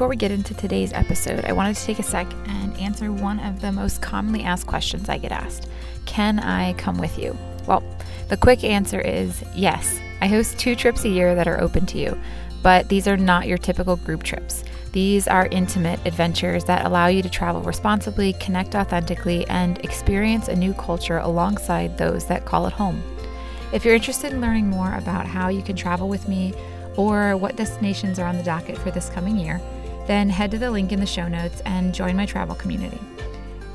Before we get into today's episode, I wanted to take a sec and answer one of the most commonly asked questions I get asked Can I come with you? Well, the quick answer is yes. I host two trips a year that are open to you, but these are not your typical group trips. These are intimate adventures that allow you to travel responsibly, connect authentically, and experience a new culture alongside those that call it home. If you're interested in learning more about how you can travel with me or what destinations are on the docket for this coming year, then head to the link in the show notes and join my travel community.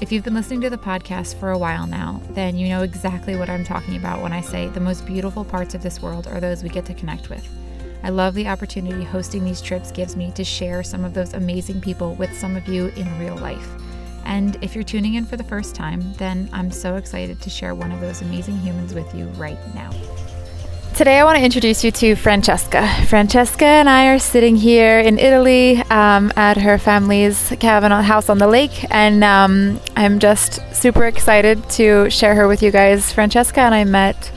If you've been listening to the podcast for a while now, then you know exactly what I'm talking about when I say the most beautiful parts of this world are those we get to connect with. I love the opportunity hosting these trips gives me to share some of those amazing people with some of you in real life. And if you're tuning in for the first time, then I'm so excited to share one of those amazing humans with you right now. Today, I want to introduce you to Francesca. Francesca and I are sitting here in Italy um, at her family's cabin house on the lake, and um, I'm just super excited to share her with you guys. Francesca and I met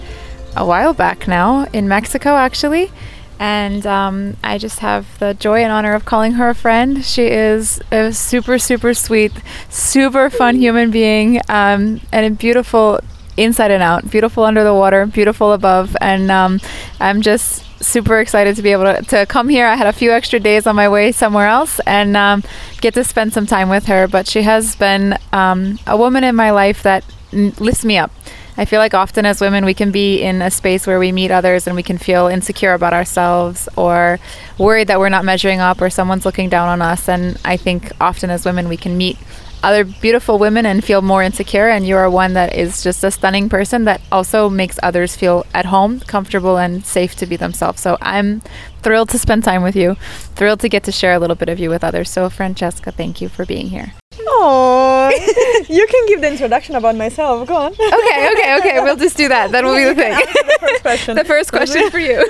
a while back now in Mexico, actually, and um, I just have the joy and honor of calling her a friend. She is a super, super sweet, super fun human being, um, and a beautiful inside and out, beautiful under the water, beautiful above, and um, I'm just super excited to be able to, to come here. I had a few extra days on my way somewhere else and um, get to spend some time with her. But she has been um, a woman in my life that n- lifts me up. I feel like often as women, we can be in a space where we meet others and we can feel insecure about ourselves or worried that we're not measuring up or someone's looking down on us. And I think often as women, we can meet other beautiful women and feel more insecure and you are one that is just a stunning person that also makes others feel at home comfortable and safe to be themselves. So i'm thrilled to spend time with you thrilled to get to share a little bit of you with others. So francesca thank you for being here Oh, you can give the introduction about myself. Go on. Okay, okay, okay. We'll just do that. That will be the thing. the first question. the first question for you.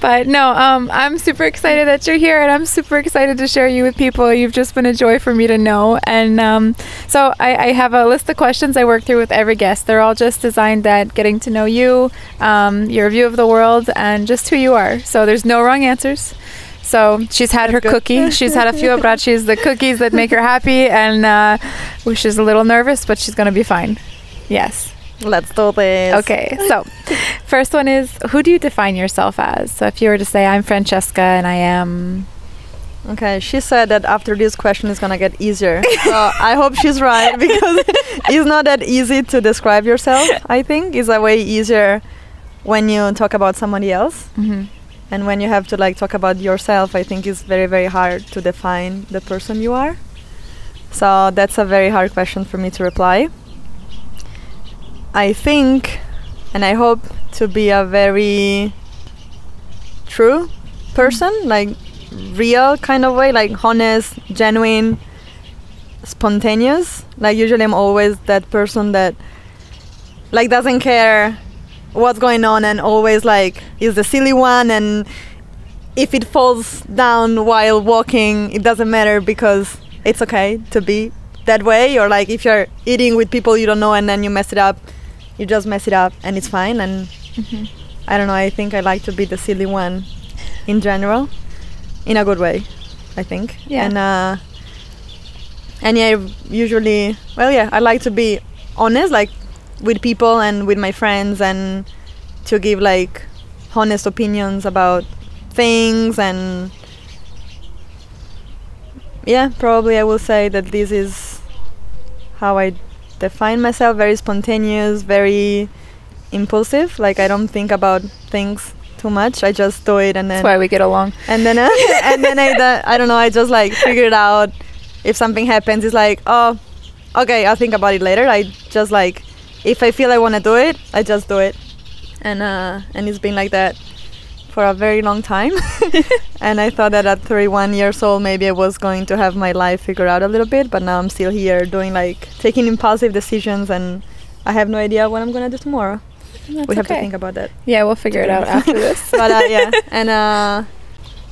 but no, um, I'm super excited that you're here, and I'm super excited to share you with people. You've just been a joy for me to know, and um, so I, I, have a list of questions I work through with every guest. They're all just designed at getting to know you, um, your view of the world, and just who you are. So there's no wrong answers. So she's had her cookie. She's had a few abbraccis, the cookies that make her happy, and uh, she's a little nervous, but she's gonna be fine. Yes. Let's do this. Okay, so first one is who do you define yourself as? So if you were to say, I'm Francesca and I am. Okay, she said that after this question is gonna get easier. so I hope she's right because it's not that easy to describe yourself. I think it's a way easier when you talk about somebody else. Mm-hmm and when you have to like talk about yourself i think it's very very hard to define the person you are. So that's a very hard question for me to reply. I think and i hope to be a very true person like real kind of way like honest genuine spontaneous. Like usually i'm always that person that like doesn't care what's going on and always like is the silly one and if it falls down while walking it doesn't matter because it's okay to be that way or like if you're eating with people you don't know and then you mess it up you just mess it up and it's fine and mm-hmm. i don't know i think i like to be the silly one in general in a good way i think yeah and uh and yeah usually well yeah i like to be honest like with people and with my friends and to give like honest opinions about things and yeah probably i will say that this is how i define myself very spontaneous very impulsive like i don't think about things too much i just do it and then that's why we get along. And then uh, and then I, I don't know i just like figure it out. If something happens it's like oh okay i'll think about it later. I just like if I feel I want to do it, I just do it, and uh, and it's been like that for a very long time. and I thought that at 31 years old, maybe I was going to have my life figured out a little bit. But now I'm still here doing like taking impulsive decisions, and I have no idea what I'm gonna do tomorrow. That's we have to think about that. Yeah, we'll figure it out after this. but uh, yeah, and uh,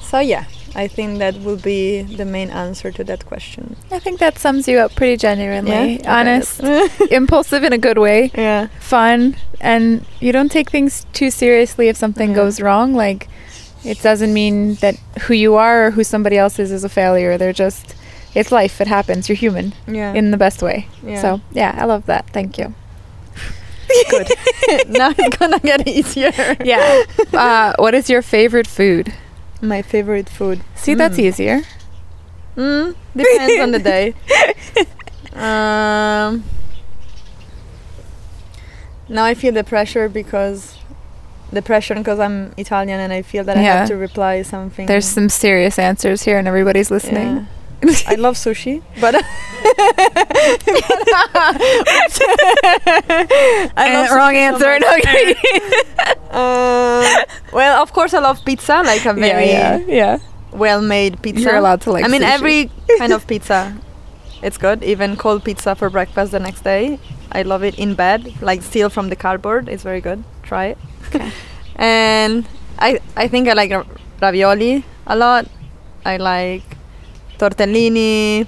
so yeah, I think that will be the main answer to that question. I think that sums you up pretty genuinely. Okay, Honest, impulsive in a good way, yeah. fun, and you don't take things too seriously if something Yeah. goes wrong. Like, it doesn't mean that who you are or who somebody else is is a failure. They're just, it's life. It happens. You're human Yeah. in the best way. Yeah. So, yeah, I love that. Thank you. good. now it's gonna get easier. Yeah. uh, what is your favorite food? My favorite food. See, that's Mm. easier. Mm, depends on the day. Um, now I feel the pressure because the pressure because I'm Italian and I feel that I Yeah. have to reply something. There's some serious answers here, and everybody's listening. Yeah. I love sushi, but I And love wrong sushi so answer. Okay. Uh, well, of course, I love pizza, like a very yeah, yeah. well-made pizza. You're allowed to like. I mean, sushi. every kind of pizza, it's good. Even cold pizza for breakfast the next day, I love it in bed, like still from the cardboard. It's very good. Try it. Okay. and I I think I like ravioli a lot. I like tortellini,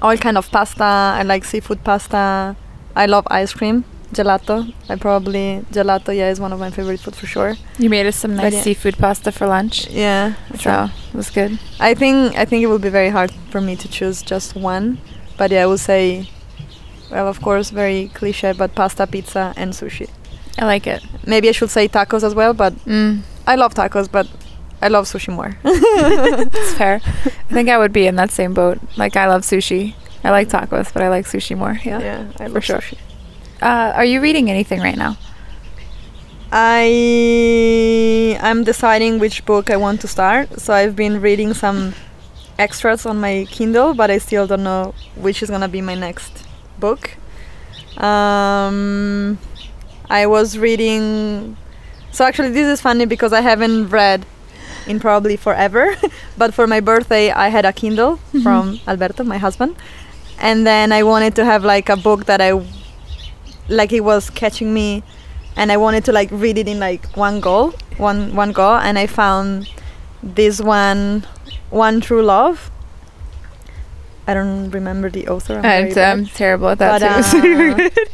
all kind of pasta. I like seafood pasta. I love ice cream, gelato. I probably gelato. Yeah, is one of my favorite food for sure. You made us some nice yeah. seafood pasta for lunch, Yeah. so it was good. I think I think it will be very hard for me to choose just one, but yeah, I would say, well, of course, very cliche, but pasta, pizza, and sushi. I like it. Maybe I should say tacos as well, but Mm, I love tacos, but I love sushi more. it's fair. I think I would be in that same boat. Like I love sushi. I like tacos, but I like sushi more. Yeah. I for sure. sushi. Uh, are you reading anything right now? I I'm deciding which book I want to start. So I've been reading some extras on my Kindle, but I still don't know which is gonna be my next book. Um, I was reading. So actually, this is funny because I haven't read in probably forever. but for my birthday, I had a Kindle from Alberto, my husband, and then I wanted to have like a book that I like it was catching me and I wanted to like read it in like one go, one one go, and I found this one, One True Love. I don't remember the author. I'm And. I'm terrible at that But, too. uh,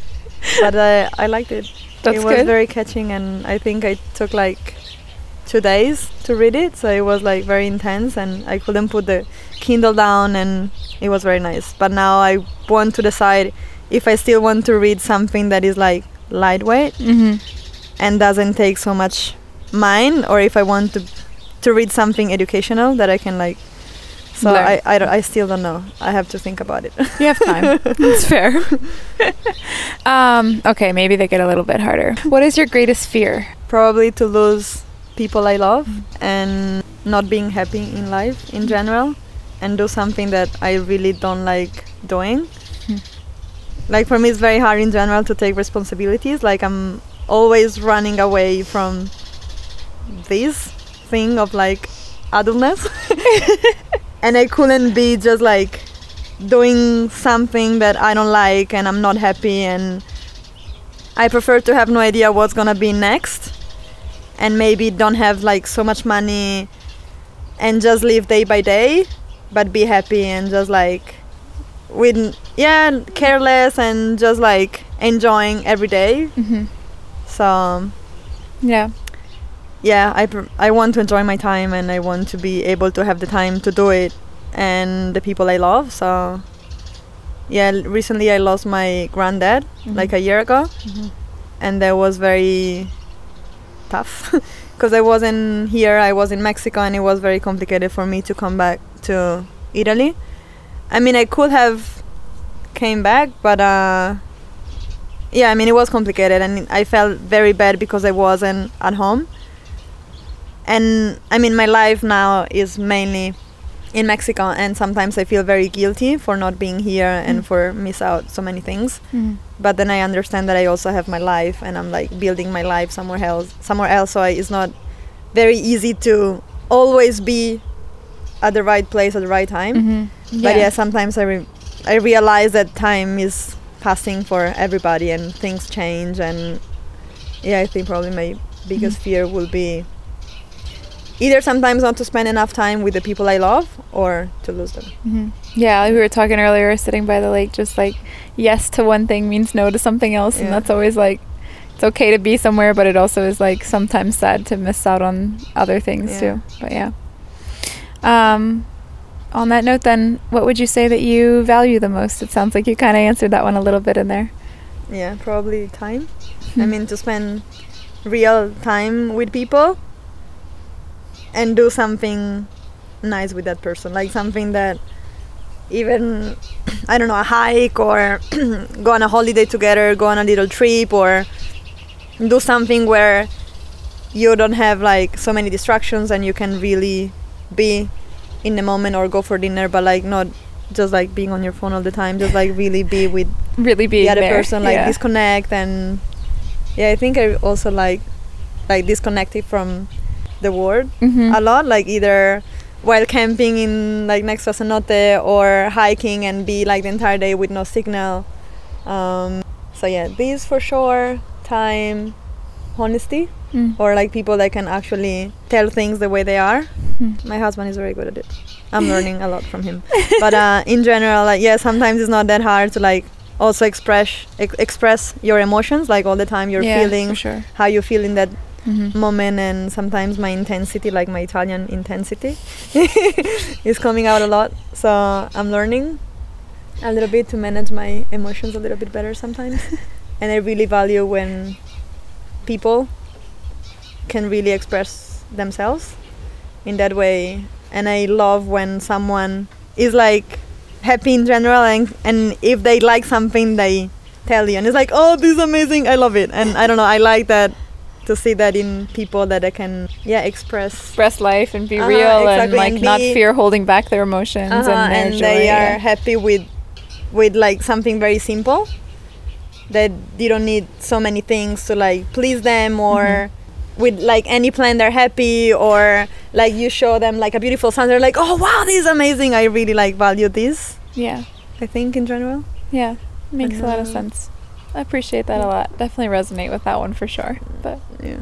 but uh, I liked it. That's it was good. very catching, and I think I took like two days to read it, so it was like very intense, and I couldn't put the Kindle down, and it was very nice. But now I want to decide if I still want to read something that is like lightweight hmm and doesn't take so much mind or if I want to to read something educational that I can like so Learn. I, I, I still don't know I have to think about it You have time. It's fair. um, okay, maybe they get a little bit harder. What is your greatest fear? probably to lose people I love and not being happy in life in general and do something that I really don't like doing. Hmm. like for me it's very hard in general to take responsibilities. Like I'm always running away from this thing of like adultness. And I couldn't be just like doing something that I don't like and I'm not happy and I prefer to have no idea what's gonna be next and maybe don't have like so much money and just live day by day but be happy and just like with yeah careless and just like enjoying every day. Hmm so Yeah. yeah I, pr- I want to enjoy my time and i want to be able to have the time to do it and the people i love. So yeah recently i lost my granddad like a year ago. Mhm. and that was very tough because I wasn't here I was in Mexico and it was very complicated for me to come back to Italy. I mean I could have came back but uh yeah I mean it was complicated and I felt very bad because I wasn't at home. And I mean my life now is mainly in Mexico and sometimes I feel very guilty for not being here and Mm. for miss out so many things Mhm. but then I understand that I also have my life and I'm like building my life somewhere else somewhere else so I, it's not very easy to always be at the right place at the right time. Mm-hmm. But yeah, sometimes I re- I realize that time is passing for everybody and things change and yeah, I think probably my biggest fear will be either sometimes not to spend enough time with the people I love or to lose them. hmm Yeah, like we were talking earlier, sitting by the lake, just like yes to one thing means no to something else, and that's always like it's okay to be somewhere, but it also is like sometimes sad to miss out on other things Yeah. too. But yeah. Um, on that note, then, what would you say that you value the most? It sounds like you kind of answered that one a little bit in there. Yeah, probably time. I mean, to spend real time with people and do something nice with that person, like something that even I don't know, a hike or go on a holiday together, go on a little trip or do something where you don't have like so many distractions and you can really be in the moment or go for dinner but like not just like being on your phone all the time just like really be with Really be the other there. person like yeah. disconnect and yeah i think i also like like disconnected from the world Mhm. a lot like either while camping in like next to a cenote or hiking and be like the entire day with no signal um, so yeah these for sure time honesty Mm. or like people that can actually tell things the way they are Hmm. my husband is very good at it i'm learning a lot from him but uh, in general like yeah sometimes it's not that hard to like also express ex- express your emotions like all the time you're yeah, feeling sure. how you feel in that Mhm. moment and sometimes my intensity like my italian intensity is coming out a lot. So i'm learning a little bit to manage my emotions a little bit better sometimes. And i really value when people can really express themselves in that way. And i love when someone is like happy in general and, and if they like something they tell you. And it's like oh this is amazing. I love it. And i don't know i like that to see that in people that i can yeah express Express life and be Uh-huh, real and like and not fear holding back their emotions Uh-huh, and their and joy. they are yeah. happy with with like something very simple that you don't need so many things to like please them or Mhm. with like any plan they're happy or like you show them like a beautiful sun they're like oh wow this is amazing i really like value this yeah. i think in general Yeah, makes a lot of uh, sense. I appreciate that a lot. Definitely resonate with that one for sure. But yeah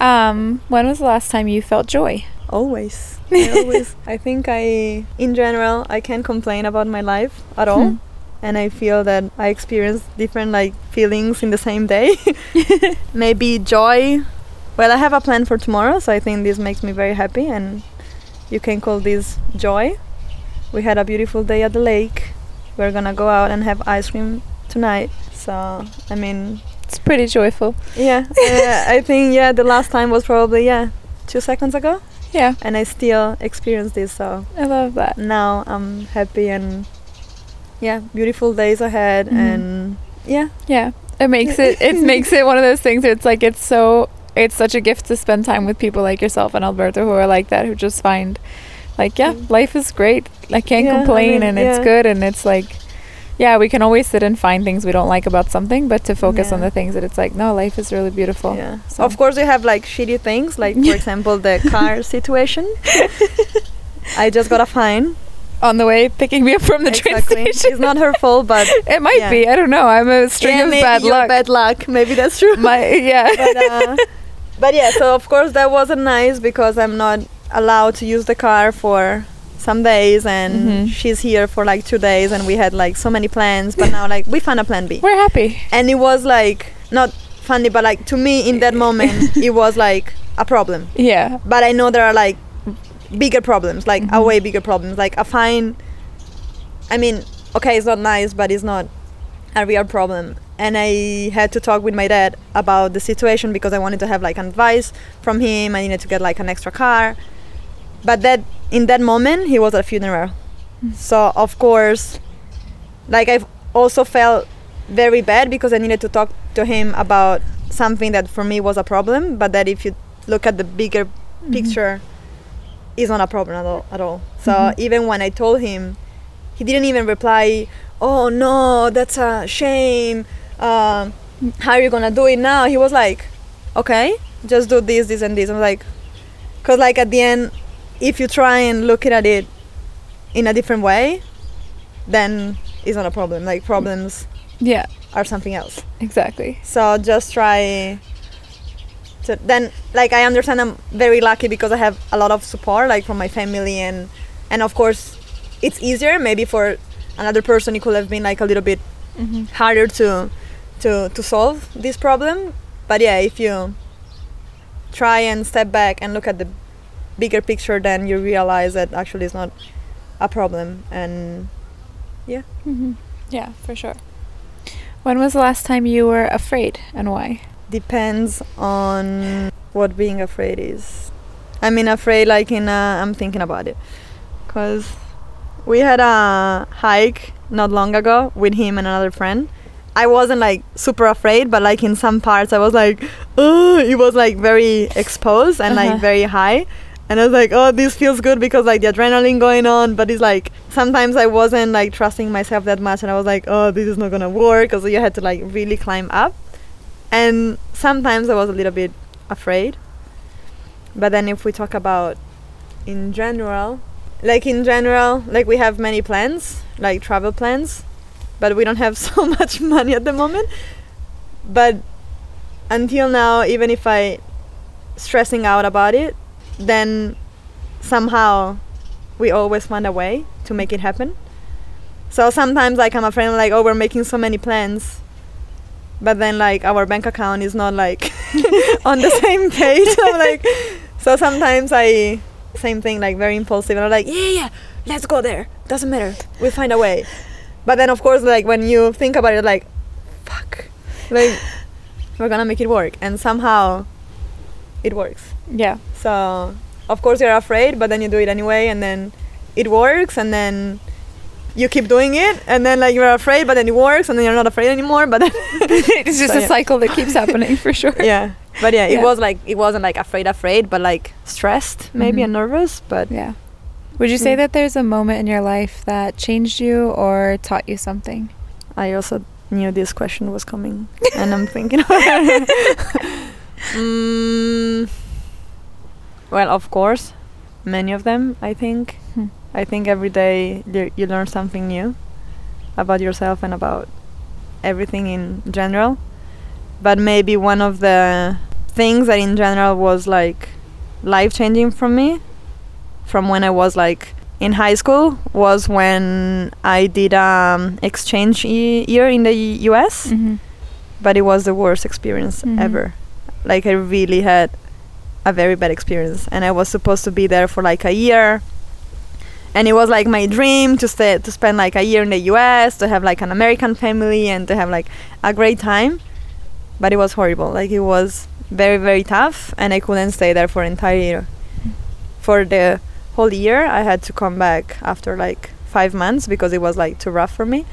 um, when was the last time you felt joy? always I always i think i in general i can't complain about my life at all Hmm. and i feel that i experience different like feelings in the same day maybe joy well i have a plan for tomorrow so i think this makes me very happy and you can call this joy we had a beautiful day at the lake we're gonna go out and have ice cream tonight so i mean It's pretty joyful. yeah uh, i think yeah the last time was probably yeah two seconds ago Yeah, and i still experience this so I love that. now i'm happy and yeah beautiful days ahead Mhm. and yeah Yeah, it makes it it makes it one of those things. Where it's like it's so it's such a gift to spend time with people like yourself and Alberto who are like that who just find like yeah Mm. life is great. I can't Yeah, I complain mean, and it's good and it's like yeah we can always sit and find things we don't like about something but to focus on the things that it's like no life is really beautiful. yeah So- of course you have like shitty things like for example the car situation i just got a fine On the way picking me up from the train station. it's not her fault but It might Yeah. be. I don't know. I'm a string yeah, of bad luck. bad luck maybe that's true My yeah. but, uh, but yeah so of course that wasn't nice because i'm not allowed to use the car for some days and Mhm. she's here for like two days and we had like so many plans but now like we found a plan b We're happy. and it was like not funny but like to me in that moment it was like a problem Yeah. but i know there are like bigger problems like a Mhm. way bigger problems like a fine i mean okay it's not nice but it's not a real problem and i had to talk with my dad about the situation because i wanted to have like advice from him i needed to get like an extra car but that in that moment he was at a funeral Mm. so of course like i've also felt very bad because i needed to talk to him about something that for me was a problem but that if you look at the bigger Mhm. picture is not a problem at all at all so Mhm. even when i told him he didn't even reply oh no that's a shame um, how are you gonna do it now he was like okay just do this this and this i'm like because like at the end if you try and look at it in a different way then it's not a problem. Like problems Yeah, are something else. Exactly. so just try to then like i understand i'm very lucky because i have a lot of support like from my family and and of course it's easier maybe for another person it could have been like a little bit hmm harder to to to solve this problem. But yeah if you try and step back and look at the bigger picture then you realize that actually it's not a problem. And hmm Yeah, for sure. When was the last time you were afraid and why? depends on what being afraid is. I mean afraid like in uh, i'm thinking about it. Because we had a hike not long ago with him and another friend. I wasn't like super afraid but like in some parts i was like oh it was like very exposed and Uh-huh. like very high and i was like oh this feels good because like the adrenaline going on but it's like sometimes i wasn't like trusting myself that much and i was like oh this is not gonna work because you had to like really climb up and sometimes I was a little bit afraid. But then if we talk about in general, like in general, like we have many plans, like travel plans, but we don't have so much money at the moment. But until now, even if I stressing out about it, then somehow we always find a way to make it happen. So sometimes like I'm afraid like oh we're making so many plans. But then like our bank account is not like on the same page. I'm like so sometimes i same thing like very impulsive. And i'm like yeah yeah let's go there. Doesn't matter. We'll find a way. But then of course like when you think about it like fuck. Like we're gonna make it work. And somehow it works. Yeah. So of course you're afraid but then you do it anyway and then it works and then you keep doing it and then like you're afraid but then it works and then you're not afraid anymore but it's just So, a yeah. cycle that keeps happening for sure. yeah but yeah, Yeah. it was like it wasn't like afraid afraid but like stressed maybe Mhm. and nervous but Yeah. Would you say Mm. that there's a moment in your life that changed you or taught you something? i also knew this question was coming and i'm thinking mm, well of course many of them i think Hmm. i think every day you, you learn something new about yourself and about everything in general but maybe one of the things that in general was like life changing for me from when I was like in high school was when I did um exchange y- year in the US Mm-hmm. but it was the worst experience Mhm. ever like I really had a very bad experience. And I was supposed to be there for like a year. And it was like my dream to stay to spend like a year in the US to have like an American family and to have like a great time. But it was horrible. Like it was very very tough and I couldn't stay there for entire year. For the whole year I had to come back after like 5 months because it was like too rough for me.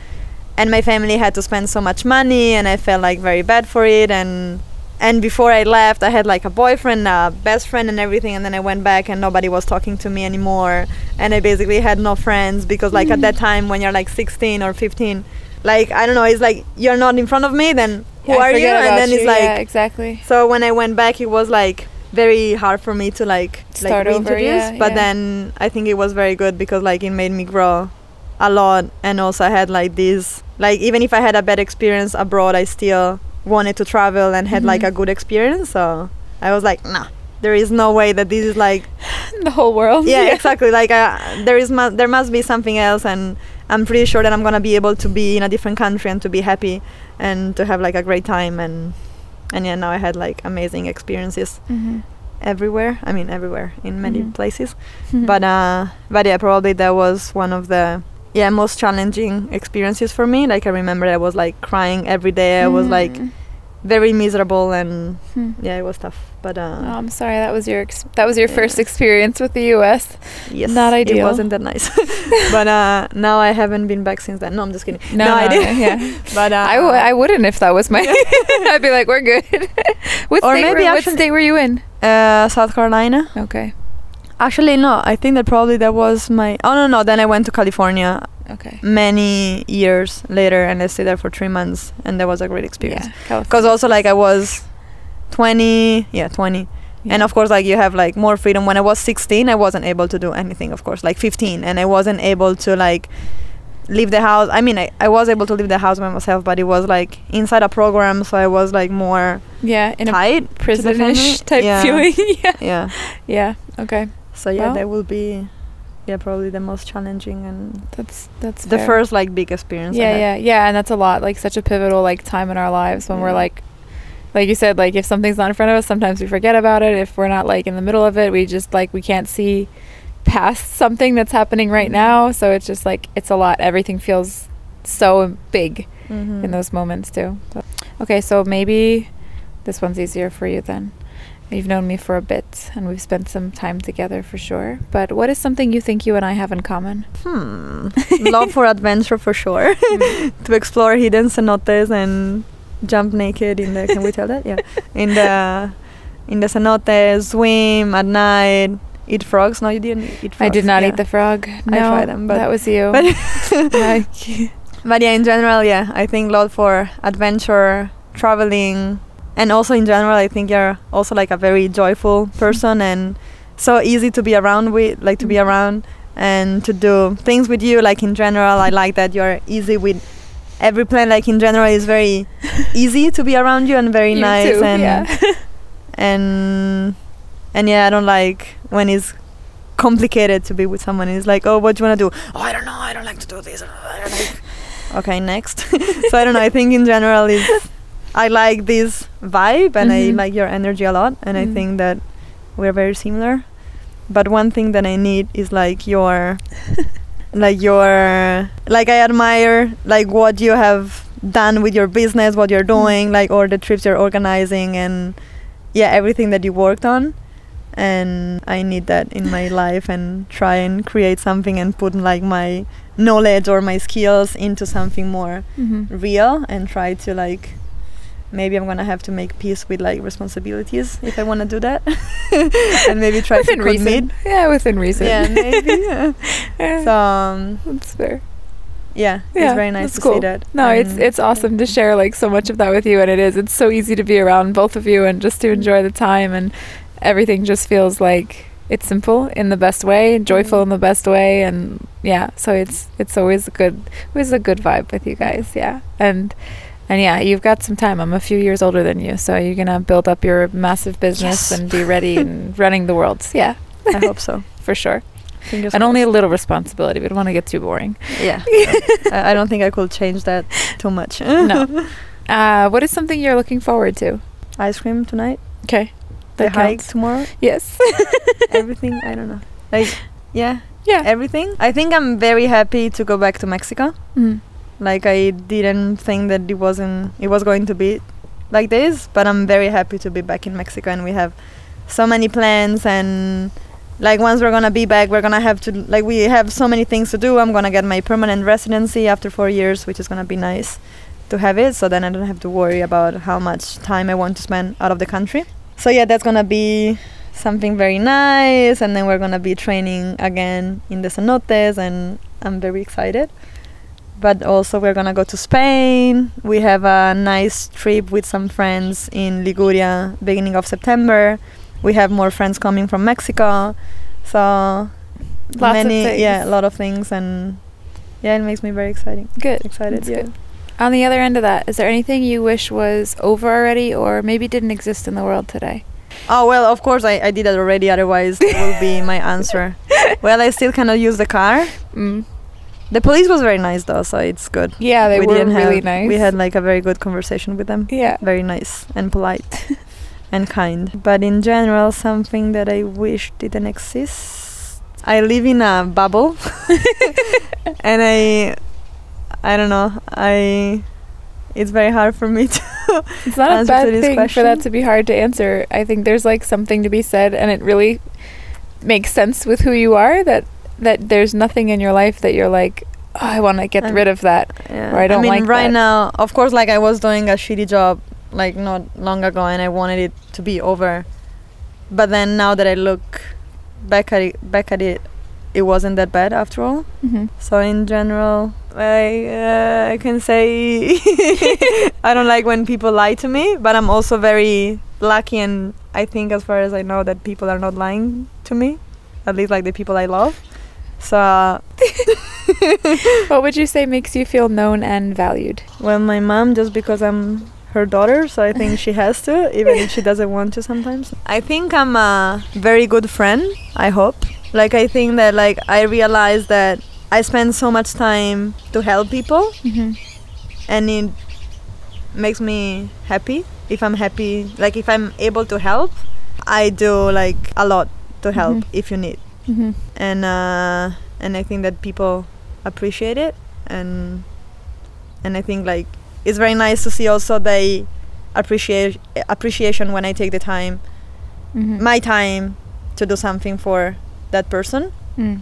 And my family had to spend so much money and I felt like very bad for it and and before I left I had like a boyfriend, a best friend and everything and then I went back and nobody was talking to me anymore and I basically had no friends because like at that mm. time when you're like 16 or 15 like I don't know it's like you're not in front of me then who I are you and then it's like yeah, exactly. so when I went back, it was like very hard for me to like Start like reintroduce. yeah, but yeah. then I think it was very good because like it made me grow a lot, and also I had like this like even if I had a bad experience abroad, I still wanted to travel and had like Mhm. a good experience. So I was like, nah, there is no way that this is like the whole world. yeah, exactly. Like uh, there is mu- there must be something else, and I'm pretty sure that I'm gonna be able to be in a different country and to be happy and to have like a great time and and yeah, now I had like amazing experiences Mm-hmm. everywhere. I mean, everywhere in many Mhm. places. But uh, but yeah, probably that was one of the yeah most challenging experiences for me. Like I remember I was like crying every day. I was like Mm. very miserable and Hmm. yeah, it was tough. But uh, Oh, I'm sorry. That was your ex- that was your Yeah. first experience with the U.S. yes, not ideal It wasn't that nice. but uh, now I haven't been back since then. No, I'm just kidding. No, I no, did. no, yeah. But uh, I, w- I wouldn't if that was my. I'd be like, we're good. what Or state maybe were, what state were you in? uh, South Carolina. Okay. Actually, no. I think that probably that was my. Oh no, no. Then I went to California Okay. many years later, and I stayed there for three months, and that was a great experience. Yeah. Because also like I was 20, yeah, 20, and of course like you have like more freedom when i was 16 i wasn't able to do anything of course like 15 and i wasn't able to like leave the house i mean I, I was able to leave the house by myself but it was like inside a program so i was like more yeah, in a the family. prisonish type Yeah. feeling. yeah. yeah Yeah. Okay. So yeah that will be yeah probably the most challenging and That's that's the fair. first like big experience Yeah, yeah, yeah, and that's a lot. Like such a pivotal like time in our lives when we're like, like you said, like if something's not in front of us, sometimes we forget about it. If we're not like in the middle of it, we just like we can't see past something that's happening right now. So it's just like it's a lot. Everything feels so big Mhm. in those moments too. So- okay, so maybe this one's easier for you then. You've known me for a bit and we've spent some time together for sure. But what is something you think you and I have in common? Hmm. Love for adventure for sure. Mm. to explore hidden cenotes and jump naked in the. Can we tell that? Yeah. In the in the cenotes, swim at night, eat frogs. No, you didn't eat frogs. I did not yeah. eat the frog. No, tried them, but- that was you. But, Like- but yeah, in general, yeah, I think love for adventure, traveling, and also in general, I think you're also like a very joyful person and so easy to be around with, like to be Mm. around and to do things with you. Like in general, I like that you're easy with every plan. Like in general, is very easy to be around you and very You nice too, and yeah. and and yeah, I don't like when it's complicated to be with someone. It's like, oh, what do you want to do? Oh, I don't know. I don't like to do this. I don't like. okay, next. so I don't know. I think in general is I like this vibe and I Mhm. like your energy a lot, and I Mm. think that we're very similar. But one thing that I need is like your, like your, like I admire like what you have done with your business, what you're doing, like all the trips you're organizing, and yeah, everything that you worked on. And I need that in my life and try and create something and put like my knowledge or my skills into something more Mhm. real and try to like maybe I'm gonna have to make peace with like responsibilities if I want to do that and maybe try within to reason. commit. Yeah, within reason. Yeah, maybe. yeah. Yeah, so um, that's fair. yeah, Yeah, it's very nice to cool. see that. No, it's it's awesome to share like so much of that with you, and it is. It's so easy to be around both of you and just to enjoy the time, and everything just feels like it's simple in the best way, joyful in the best way, and yeah. So it's it's always a good always a good vibe with you guys, yeah. And and yeah, you've got some time. I'm a few years older than you, so you're gonna build up your massive business Yes. and be ready and running the world. Yeah, I hope so. for sure. Fingers And only a little responsibility. We don't want to get too boring. yeah. I, I don't think I could change that too much. No. Uh, what is something you're looking forward to? Ice cream tonight. Okay. The That hike counts. tomorrow. Yes. everything. I don't know. Like yeah, yeah. everything. I think I'm very happy to go back to Mexico. Mm. Like I didn't think that it wasn't it was going to be like this, but I'm very happy to be back in Mexico and we have so many plans and like once we're gonna be back we're gonna have to like we have so many things to do. I'm gonna get my permanent residency after four years, which is gonna be nice to have it so then I don't have to worry about how much time I want to spend out of the country. So yeah, that's gonna be something very nice and then we're gonna be training again in the cenotes and I'm very excited but also we're gonna go to Spain. We have a nice trip with some friends in Liguria beginning of September. We have more friends coming from Mexico, so Lots of many yeah, a lot of things, and yeah, it makes me very exciting. Good. Excited, That's yeah. good. On the other end of that, is there anything you wish was over already or maybe didn't exist in the world today? Oh well, of course I, I did that already. Otherwise, that will be my answer. well, I still cannot use the car. Mm. The police was very nice though, so it's good. Yeah, they we were didn't really have, nice. We had like a very good conversation with them. yeah. very nice and polite and kind. But in general, something that I wish didn't exist. I live in a bubble, and I, I don't know. I, it's very hard for me to. It's not a answer bad to this thing for that to be hard to answer. I think there's like something to be said and it really makes sense with who you are that that there's nothing in your life that you're like, oh, I want to get Um, rid of that. Yeah. Or I don't mean, like right that. now, of course, like I was doing a shitty job like not long ago, and I wanted it to be over. But then now that I look back at it, back at it, it wasn't that bad after all. Mm-hmm. So in general, I uh, I can say I don't like when people lie to me, but I'm also very lucky and I think as far as I know that people are not lying to me. At least like the people I love. So what would you say makes you feel known and valued? well my mom just because I'm her daughter, so I think she has to, even if she doesn't want to sometimes. I think I'm a very good friend, I hope. Like I think that like I realize that I spend so much time to help people Mm-hmm. and it makes me happy if i'm happy like if i'm able to help i do like a lot to help Mhm. if you need Mm-hmm. and uh and i think that people appreciate it and and i think like it's very nice to see also they appreciate appreciation when i take the time Mm-hmm. my time to do something for that person Mm.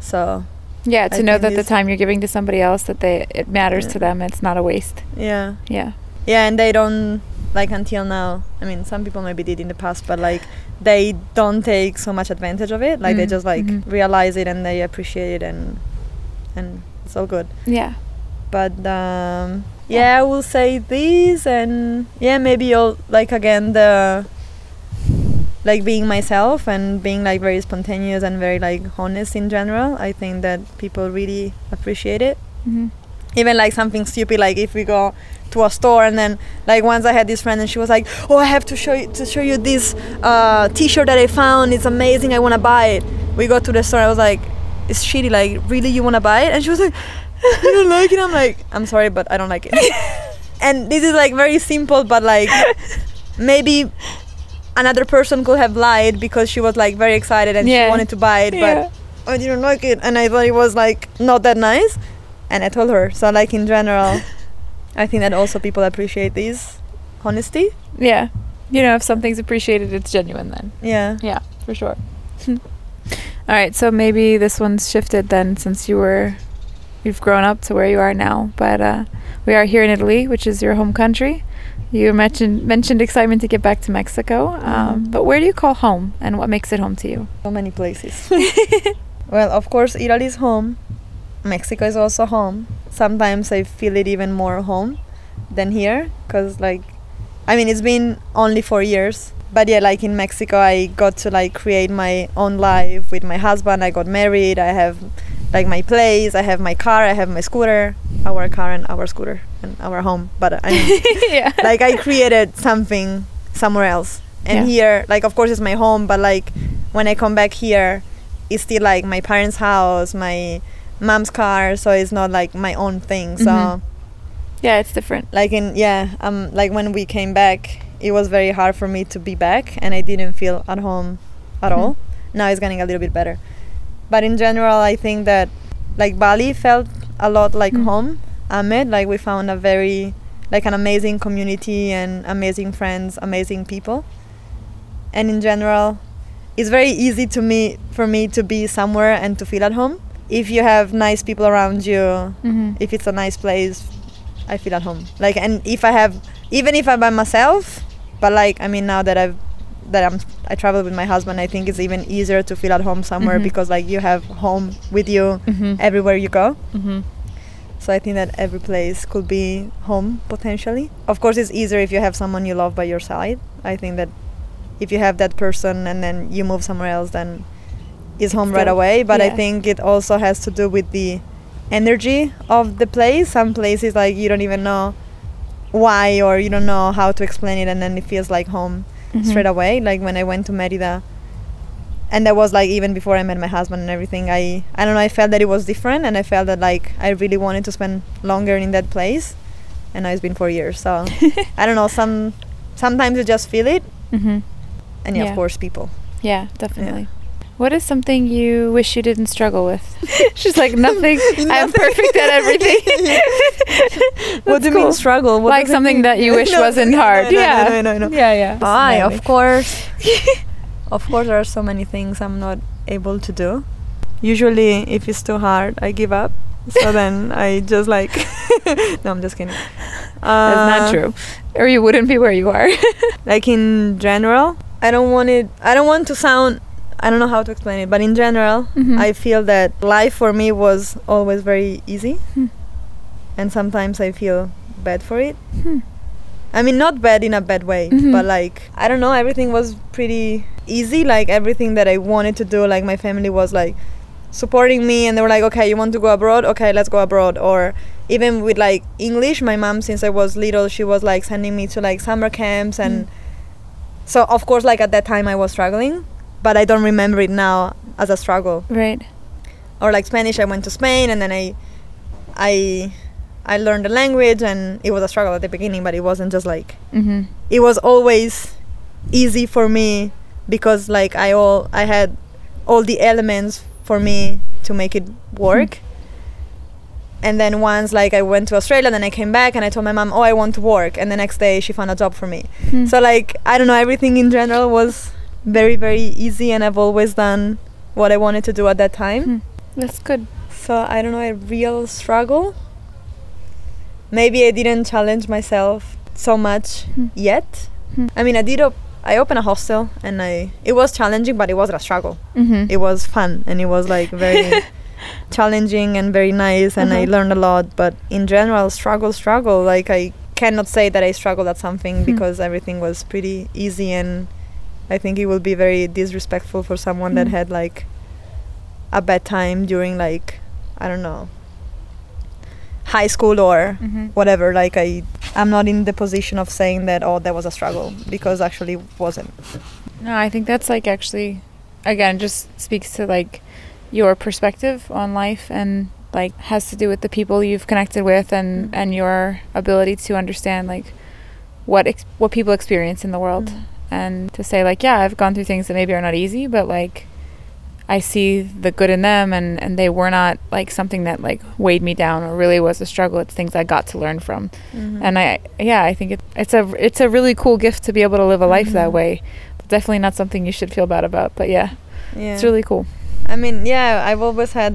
so Yeah, to I know that the time you're giving to somebody else that they it matters to them. It's not a waste. yeah Yeah. Yeah, and they don't like until now. I mean, some people maybe did in the past, but like they don't take so much advantage of it. Like they Mm, just like mhm. realize it and they appreciate it, and and it's all good. Yeah. But um, yeah, I will say this, and yeah, maybe you'll like again the like being myself and being like very spontaneous and very like honest in general. I think that people really appreciate it Mm-hmm. even like something stupid like if we go to a store and then like once i had this friend and she was like oh i have to show you to show you this uh, t-shirt that i found. It's amazing. I want to buy it. We go to the store. I was like it's shitty. Like really you want to buy it? And she was like you don't like it. I'm like i'm sorry but i don't like it. And this is like very simple but like maybe another person could have lied because she was like very excited and Yeah. she wanted to buy it Yeah. but I didn't like it. And I thought it was like not that nice. And I told her. So like in general I think that also people appreciate these honesty Yeah. You know, if something's appreciated, it's genuine then. yeah Yeah, for sure. All right, so maybe this one's shifted then since you were you've grown up to where you are now. But uh, we are here in Italy, which is your home country. You mentioned mentioned excitement to get back to Mexico. Um, Mhm. but where do you call home, and what makes it home to you? so many places well of course Italy is home Mexico is also home. Sometimes I feel it even more home than here because like I mean it's been only four years but yeah like in Mexico I got to like create my own life with my husband. I got married. I have like my place. I have my car. I have my scooter. Our car and our scooter and our home. But I mean yeah. like I created something somewhere else. And Yeah. here, like of course it's my home, but like when I come back here, it's still like my parents' house, my mom's car, so it's not like my own thing. So Mhm. yeah, it's different. like in yeah, um like when we came back, it was very hard for me to be back and I didn't feel at home at Mhm. all. Now it's getting a little bit better. But in general, I think that like Bali felt a lot like Mm. home. Amed, like we found a very like an amazing community and amazing friends, amazing people. And in general, it's very easy to me for me to be somewhere and to feel at home. If you have nice people around you, Mm-hmm. if it's a nice place, I feel at home. Like, and if I have, even if I'm by myself, but like, I mean, now that I've, that I'm, I travel with my husband, I think it's even easier to feel at home somewhere Mhm. because like you have home with you Mm-hmm. everywhere you go. mm-hmm. So I think that every place could be home potentially. Of course, it's easier if you have someone you love by your side. I think that if you have that person and then you move somewhere else, then it's home right away. But I think it also has to do with the energy of the place. Some places like you don't even know why or you don't know how to explain it, and then it feels like home Mm-hmm. straight away. Like when I went to Merida, and that was like even before I met my husband and everything. I I don't know. I felt that it was different, and I felt that like I really wanted to spend longer in that place. And now it's been four years, so I don't know. Some sometimes you just feel it, Mm-hmm. and yeah, Yeah. of course people. Yeah, definitely. What is something you wish you didn't struggle with? She's like nothing. I'm perfect at everything. what do you cool. mean struggle? What like something mean? that you wish No, wasn't no, hard. no, yeah. no, no. Yeah, yeah. Smiley. of course. of course, there are so many things I'm not able to do. Usually, if it's too hard, I give up. So then I just like. no, I'm just kidding. Uh, That's not true. Or you wouldn't be where you are. Like in general, I don't want it. I don't want to sound. I don't know how to explain it, but in general, Mhm. I feel that life for me was always very easy, Hmm. and sometimes I feel bad for it. Hmm. I mean, not bad in a bad way, Mhm. but like I don't know, everything was pretty easy. Like everything that I wanted to do, like my family was like supporting me, and they were like, "Okay, you want to go abroad? Okay, let's go abroad." Or even with like English, my mom, since I was little, she was like sending me to like summer camps, and Mm. so of course, like at that time, I was struggling, but I don't remember it now as a struggle. Right. Or like Spanish, I went to Spain, and then I, I, I learned the language, and it was a struggle at the beginning, but it wasn't just like Mm-hmm. it was always easy for me because like I all I had all the elements for me to make it work. And then once like I went to Australia, and then I came back and I told my mom, "Oh, I want to work." And the next day she found a job for me. Hmm. So like I don't know, everything in general was very very easy and I've always done what I wanted to do at that time. Hmm. That's good. So I don't know a real struggle. Maybe I didn't challenge myself so much Hmm. yet. Hmm. I mean, I did. Op- I opened a hostel, and I it was challenging, but it wasn't a struggle. Mm-hmm. It was fun, and it was like very challenging and very nice, and I Uh-huh. learned a lot. But in general, struggle, struggle. Like I cannot say that I struggled at something because everything was pretty easy, and I think it would be very disrespectful for someone that Hmm. had like a bad time during like I don't know high school or Mm-hmm. whatever like i i'm not in the position of saying that oh that was a struggle because actually it wasn't No, I think that's like actually, again, just speaks to like your perspective on life and like has to do with the people you've connected with and Mhm. and your ability to understand like what ex- what people experience in the world Mhm. And to say like yeah I've gone through things that maybe are not easy but like I see the good in them and and they were not like something that like weighed me down or really was a struggle it's things I got to learn from Mhm. and I yeah I think it, it's a it's a really cool gift to be able to live a life that Mhm. way. Definitely not something you should feel bad about, but yeah, yeah it's really cool. i mean yeah i've always had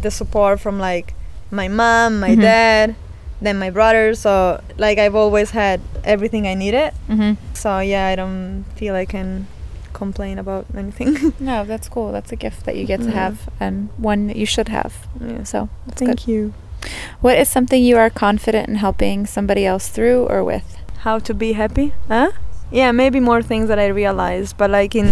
the support from like my mom my Mhm. dad then my brother so like i've always had everything i needed Mm-hmm. so yeah i don't feel i can complain about anything No, that's cool. That's a gift that you get to Yeah. have and one that you should have. yeah. So that's thank good. you What is something you are confident in helping somebody else through or with? how to be happy huh yeah maybe more things that i realized but like in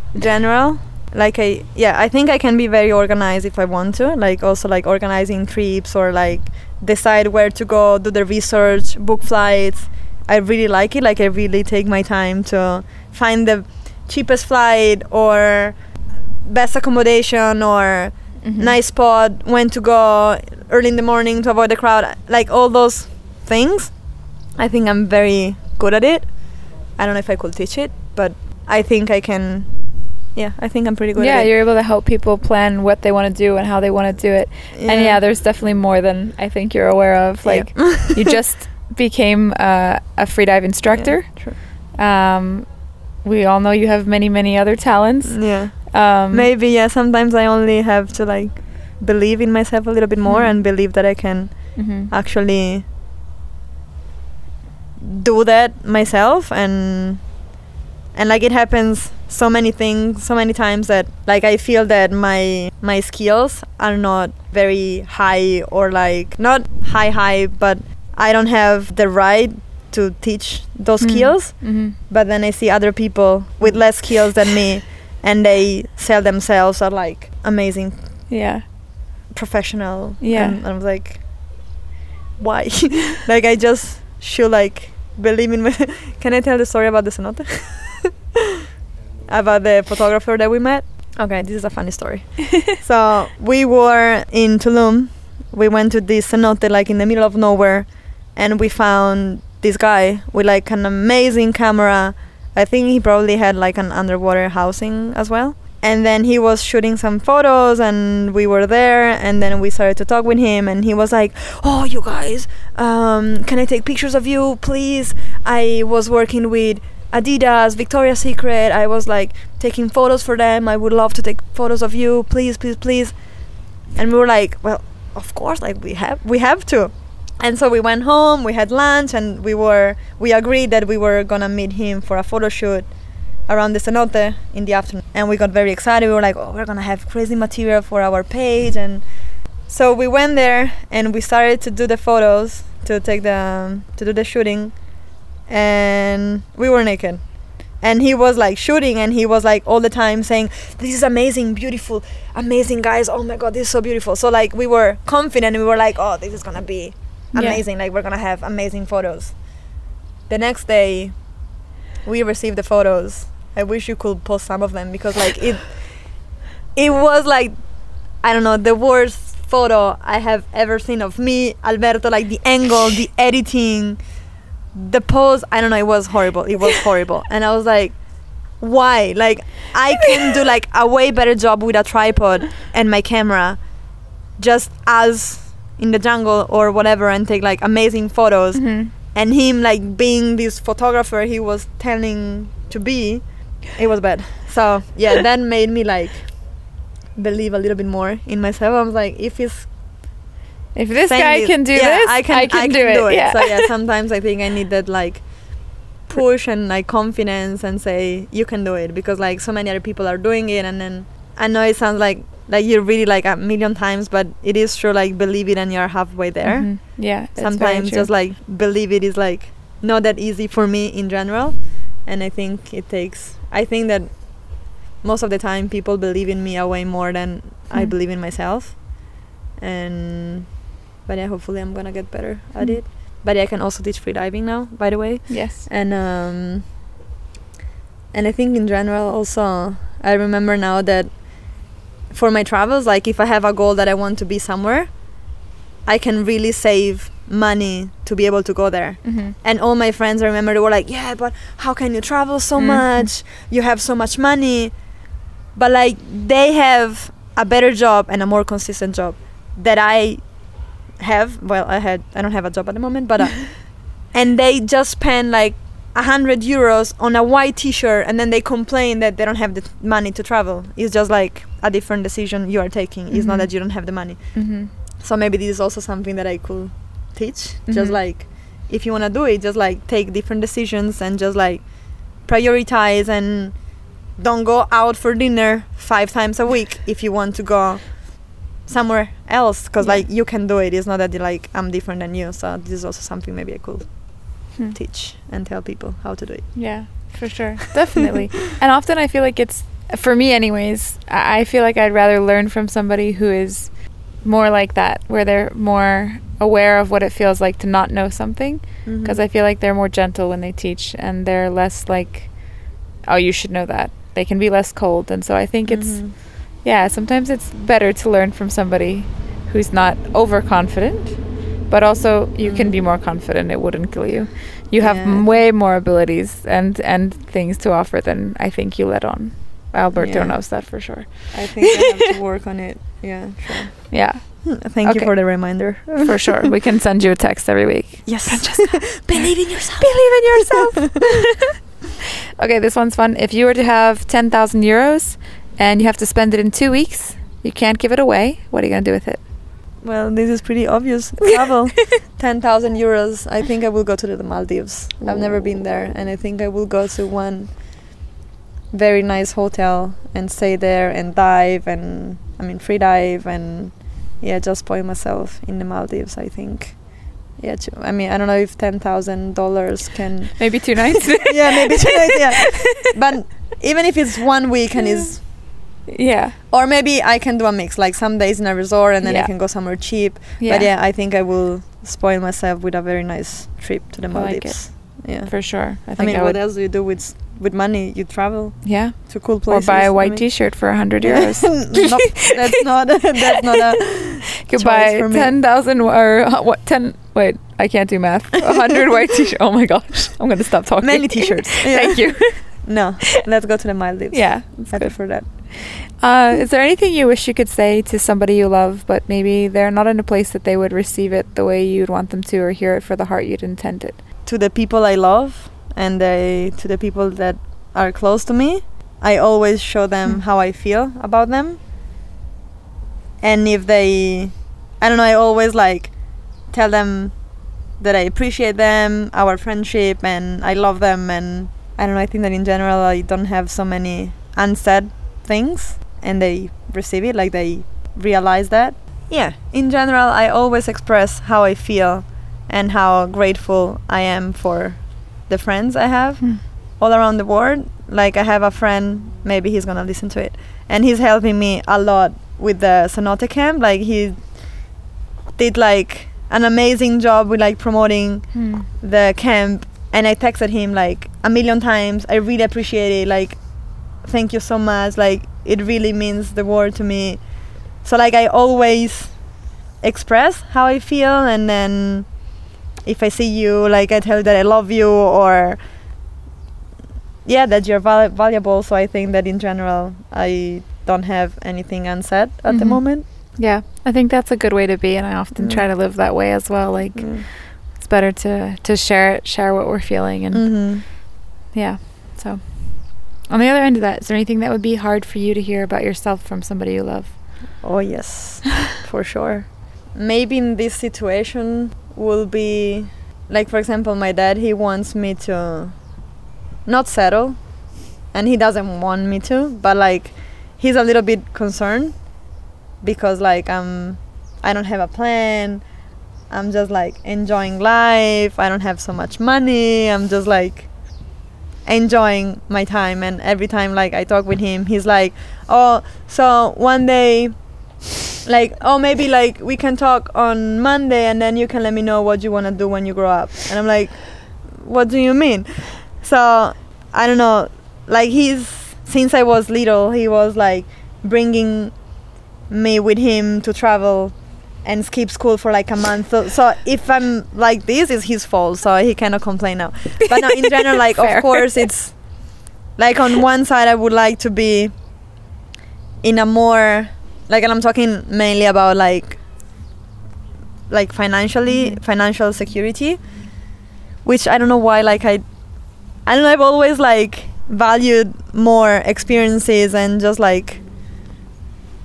general like i yeah i think i can be very organized if i want to like also like organizing trips or like decide where to go do the research book flights. I really like it like i really take my time to find the cheapest flight or best accommodation or Mhm. nice spot when to go early in the morning to avoid the crowd. Like all those things i think i'm very good at it. I don't know if i could teach it but i think i can yeah i think i'm pretty good yeah, at it you're able to help people plan what they want to do and how they want to do it. And yeah, there's definitely more than I think you're aware of. Yeah. Like you just became uh, a free dive instructor. yeah, true. Um, we all know you have many, many other talents. yeah Um, maybe yeah sometimes i only have to like believe in myself a little bit more Mhm. and believe that i can mhm. actually do that myself and and like it happens so many things so many times that like i feel that my my skills are not very high or like not high high but i don't have the right to teach those Mm. skills Mhm. but then i see other people with less skills than me and they sell themselves are like amazing Yeah. professional Yeah. and i'm like why like i just should like believe in my can i tell the story about the cenote about the photographer that we met. Okay this is a funny story. So we were in tulum. We went to this cenote like in the middle of nowhere and we found this guy with like an amazing camera. I think he probably had like an underwater housing as well. And then he was shooting some photos and we were there and then we started to talk with him and he was like oh you guys um, can i take pictures of you please? I was working with adidas victoria's secret. I was like taking photos for them. I would love to take photos of you. Please please please. And we were like well of course like we have we have to. And so we went home we had lunch and we were we agreed that we were gonna meet him for a photo shoot around the cenote in the afternoon. And we got very excited. We were like oh we're gonna have crazy material for our page. And so we went there and we started to do the photos to take the to do the shooting and we were naked. And he was like shooting, and he was like all the time saying, "This is amazing, beautiful, amazing, guys! Oh my God, this is so beautiful." So like we were confident, we were like, "Oh, this is gonna be Yeah. amazing! Like we're gonna have amazing photos." The next day, we received the photos. I wish you could post some of them because like it, it was like, I don't know, the worst photo I have ever seen of me, Alberto. Like the angle, the editing, the pose. I don't know. It was horrible. It was horrible, and I was like, why? Like I can do like a way better job with a tripod and my camera, just as in the jungle or whatever, and take like amazing photos Mhm. and him like being this photographer he was telling to be it was bad so yeah that made me like believe a little bit more in myself i was like if he's If this guy can do yeah, this, I can, I can do, it. Yeah. so yeah sometimes i think i need that like push and like confidence and say you can do it because like so many other people are doing it and then i know it sounds like like you're really like a million times but it is true like believe it and you're halfway there Mhm. Yeah. sometimes just like believe it is like not that easy for me in general and i think it takes i think that most of the time people believe in me a way more than i Mm. believe in myself and but yeah hopefully i'm gonna get better at Mm. it but yeah, i can also teach freediving now by the way yes. and um and i think in general also i remember now that for my travels like if i have a goal that i want to be somewhere i can really save money to be able to go there hmm and all my friends i remember they were like yeah but how can you travel so Mhm. much you have so much money but like they have a better job and a more consistent job that i have well i had i don't have a job at the moment but uh, and they just spend like a hundred euros on a white t-shirt and then they complain that they don't have the money to travel it's just like a different decision you are taking it's not Mhm. that you don't have the money hmm so maybe this is also something that I could teach. Mhm. Just like if you want to do it, just like take different decisions and just like prioritize and don't go out for dinner five times a week if you want to go somewhere else because Yeah. like you can do it. It's not that like I'm different than you. So this is also something maybe I could Hmm. teach and tell people how to do it. Yeah, for sure. Definitely. and often I feel like it's, for me, anyways, I feel like I'd rather learn from somebody who is more like that, where they're more aware of what it feels like to not know something. Because I feel like they're more gentle when they teach and they're less like, oh, you should know that. They can be less cold. And so I think it's, Mhm. Yeah, sometimes it's better to learn from somebody who's not overconfident, but also you can be Mm. more confident. It wouldn't kill you. You have Yeah. way more abilities and and things to offer than I think you let on. Alberto Yeah. knows that for sure. I think I have to work on it. Yeah, sure. Yeah, Thank Okay. you for the reminder. for sure. we can send you a text every week. Yes. Believe in yourself. Believe in yourself. okay, this one's fun. If you were to have 10,000 euros and you have to spend it in two weeks, you can't give it away. What are you going to do with it? Well, this is pretty obvious. Travel. 10,000 euros. I think I will go to the Maldives. I've never been there. And I think I will go to one very nice hotel and stay there and dive and, I mean, free dive and, yeah, just spoil myself in the Maldives, I think. Yeah, I mean, I don't know if $10,000 can. Maybe two nights? yeah, maybe two nights yeah. But even if it's one week and is yeah. or maybe I can do a mix, like some days in a resort and then Yeah. I can go somewhere cheap. Yeah. But yeah, I think I will spoil myself with a very nice trip to the I like Maldives. yeah. For sure. I I, think mean, I, what else do you do with with money? You travel Yeah. to cool places. Or buy a white mean- T-shirt for 100 euros. no, that's not. that's not a. You buy for me. 10,000 or uh, what? 10. Wait, I can't do math. 100 white T-shirts. Oh my gosh. I'm going to stop talking. Many t-shirts. Thank you. No, let's go to the Maldives. yeah. I good. prefer that. Uh, is there anything you wish you could say to somebody you love, but maybe they're not in a place that they would receive it the way you'd want them to, or hear it for the heart you'd intend it? To the people I love and they, to the people that are close to me, I always show them Mm. how I feel about them. And if they, I don't know, I always like tell them that I appreciate them, our friendship, and I love them. And I don't know, I think that in general, I don't have so many unsaid things, and they receive it, like they realize that. Yeah, in general, I always express how I feel and how grateful I am for the friends I have Hmm. all around the world. Like I have a friend, maybe he's gonna listen to it, and he's helping me a lot with the Sonata camp. Like he did like an amazing job with like promoting Hmm. the camp, and I texted him like a million times. I really appreciate it. Like, thank you so much. Like it really means the world to me. So like I always express how I feel, and then if I see you, like I tell you that I love you, or yeah, that you're val- valuable. So I think that in general, I don't have anything unsaid at the Mhm. moment. Yeah, I think that's a good way to be, and I often try Mm. to live that way as well. Like Mm. it's better to to share it, share what we're feeling, and hmm yeah. On the other end of that, is there anything that would be hard for you to hear about yourself from somebody you love? Oh yes, for sure. Maybe in this situation will be like for example my dad he wants me to not settle and he doesn't want me to but like he's a little bit concerned because like I'm I don't have a plan. I'm just like enjoying life. I don't have so much money. I'm just like enjoying my time and every time like I talk with him he's like, "Oh, so one day like oh maybe like we can talk on Monday and then you can let me know what you want to do when you grow up." And I'm like, "What do you mean?" So, I don't know. Like he's since I was little, he was like bringing me with him to travel and skip school for like a month. So, so if I'm like this, it's his fault. So he cannot complain now. But no, in general, like of course, it's like on one side, I would like to be in a more like, and I'm talking mainly about like like financially Mhm. financial security, which I don't know why. Like I, I don't know. I've always like valued more experiences and just like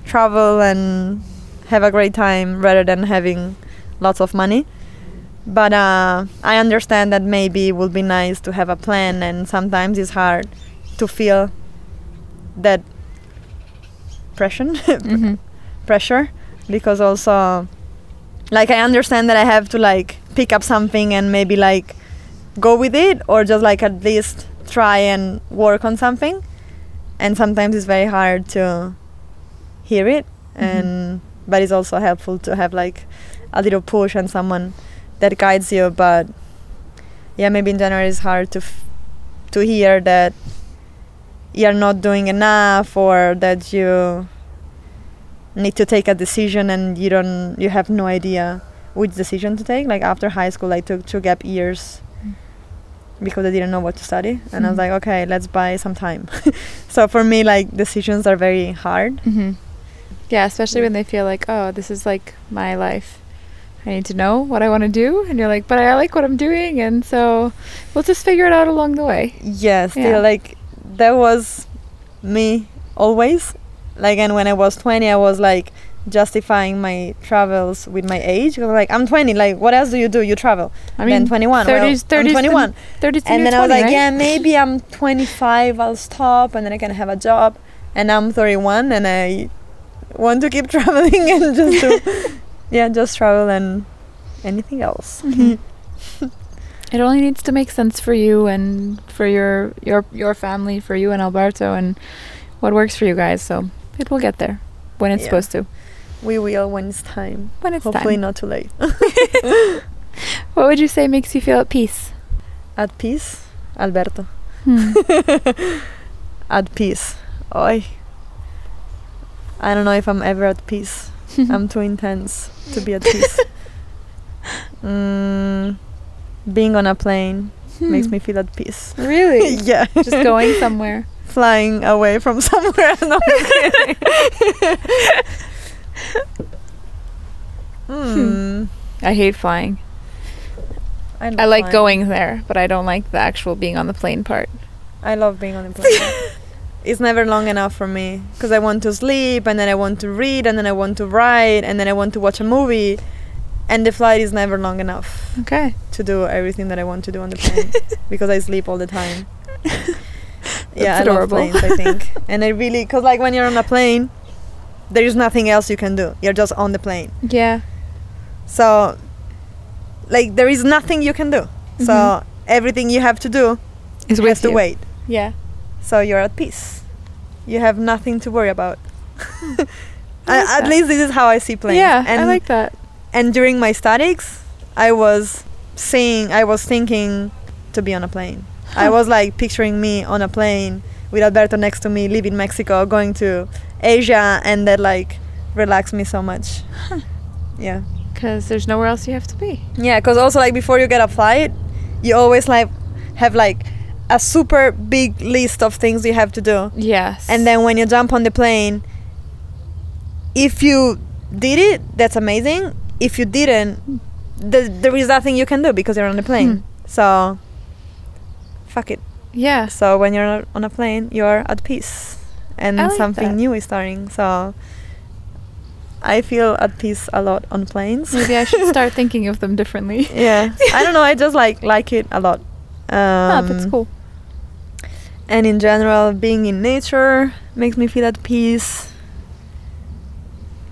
travel and have a great time rather than having lots of money. But uh, I understand that maybe it would be nice to have a plan, and sometimes it's hard to feel that pressure, hmm pressure, because also, like I understand that I have to like pick up something and maybe like go with it, or just like at least try and work on something. And sometimes it's very hard to hear it, Mhm. and but it's also helpful to have like a little push and someone that guides you. But yeah, maybe in general it's hard to f- to hear that you're not doing enough or that you need to take a decision and you don't you have no idea which decision to take. Like after high school, I took two gap years Mm. because I didn't know what to study, and I was Mhm. like, okay, let's buy some time. so for me, like decisions are very hard. hmm Yeah, especially when they feel like, oh, this is like my life. I need to know what I want to do, and you're like, but I like what I'm doing, and so we'll just figure it out along the way. Yeah, still Yeah. like that was me always. Like, and when I was 20, I was like justifying my travels with my age. I was like, I'm 20. Like, what else do you do? You travel. I then mean, 21. 30s, well, 30s, I'm to- 21. 30s to and then I was like, right? yeah, maybe I'm 25. I'll stop, and then I can have a job. And I'm 31, and I want to keep traveling and just do, yeah, just travel and anything else. Mhm. It only needs to make sense for you and for your your your family, for you and Alberto, and what works for you guys. So it will get there when it's Yeah. supposed to. We will when it's time. When it's Hopefully time. not too late. What would you say makes you feel at peace? At peace, Alberto. Hmm. at peace. Oi. I don't know if I'm ever at peace. I'm too intense to be at peace. Mm, being on a plane makes Hmm. me feel at peace. really yeah. just going somewhere. flying away from somewhere. No. Hmm. I hate flying. I, I like flying. going there, but I don't like the actual being on the plane part. I love being on a plane. It's never long enough for me because I want to sleep and then I want to read and then I want to write and then I want to watch a movie, and the flight is never long enough Okay. to do everything that I want to do on the plane because I sleep all the time. yeah, That's I love adorable. planes. I think, and I really because like when you're on a plane, there is nothing else you can do. You're just on the plane. Yeah. So, like, there is nothing you can do. So, Mhm. everything you have to do Is has with to you. wait. Yeah. So you're at peace. You have nothing to worry about. I like I, at least this is how I see planes. Yeah, and I like that. and during my studies, I was seeing, I was thinking to be on a plane. I was like picturing me on a plane with Alberto next to me, leaving Mexico, going to Asia, and that like relaxed me so much. Huh. Yeah. Because there's nowhere else you have to be. Yeah, because also like before you get a flight, you always like have like a super big list of things you have to do. Yes. And then when you jump on the plane, if you did it, that's amazing. If you didn't, th- there is nothing you can do because you're on the plane. Hmm. So, fuck it. Yeah. So when you're on a plane, you're at peace, and like something that. new is starting. So, I feel at peace a lot on planes. Maybe I should start thinking of them differently. yeah, I don't know. I just like like it a lot. Um, oh, that's cool. And in general, being in nature makes me feel at peace.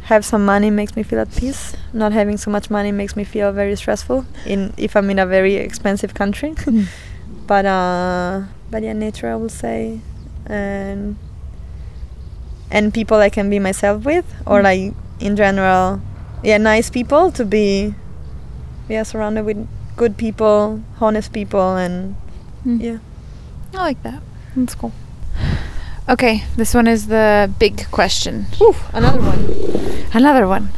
Have some money makes me feel at peace. Not having so much money makes me feel very stressful. In if I'm in a very expensive country, but uh, but yeah, nature I will say, and and people I can be myself with, or Mm. like in general, yeah, nice people to be, yeah, surrounded with good people, honest people, and Mm. yeah. I like that. That's cool. Okay, this one is the big question. Another one. Another one.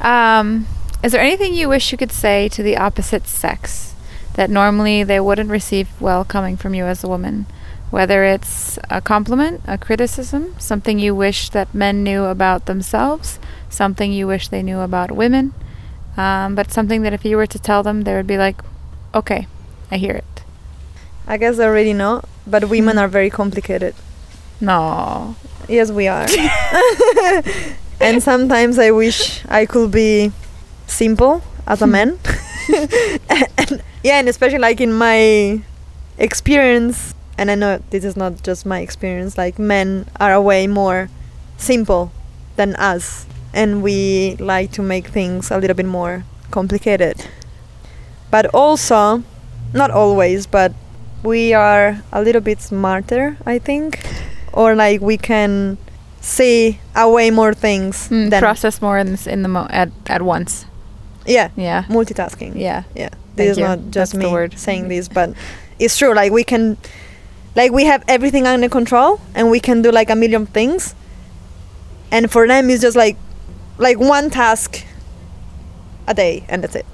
Um, is there anything you wish you could say to the opposite sex that normally they wouldn't receive well coming from you as a woman? Whether it's a compliment, a criticism, something you wish that men knew about themselves, something you wish they knew about women, um, but something that if you were to tell them, they would be like, okay, I hear it. I guess I already know, but women are very complicated. No. Yes, we are. and sometimes I wish I could be simple as a man. and, yeah, and especially like in my experience, and I know this is not just my experience, like men are way more simple than us. And we like to make things a little bit more complicated. But also, not always, but we are a little bit smarter, I think. Or like we can see a way more things Mm, process more in, in the mo- at, at once. yeah, Yeah. multitasking. Yeah. Yeah. Thank This is you. not just That's me word. saying this, but it's true. Like we can, like we have everything under control, and we can do like a million things. And for them, it's just like, like one task a day, and that's it.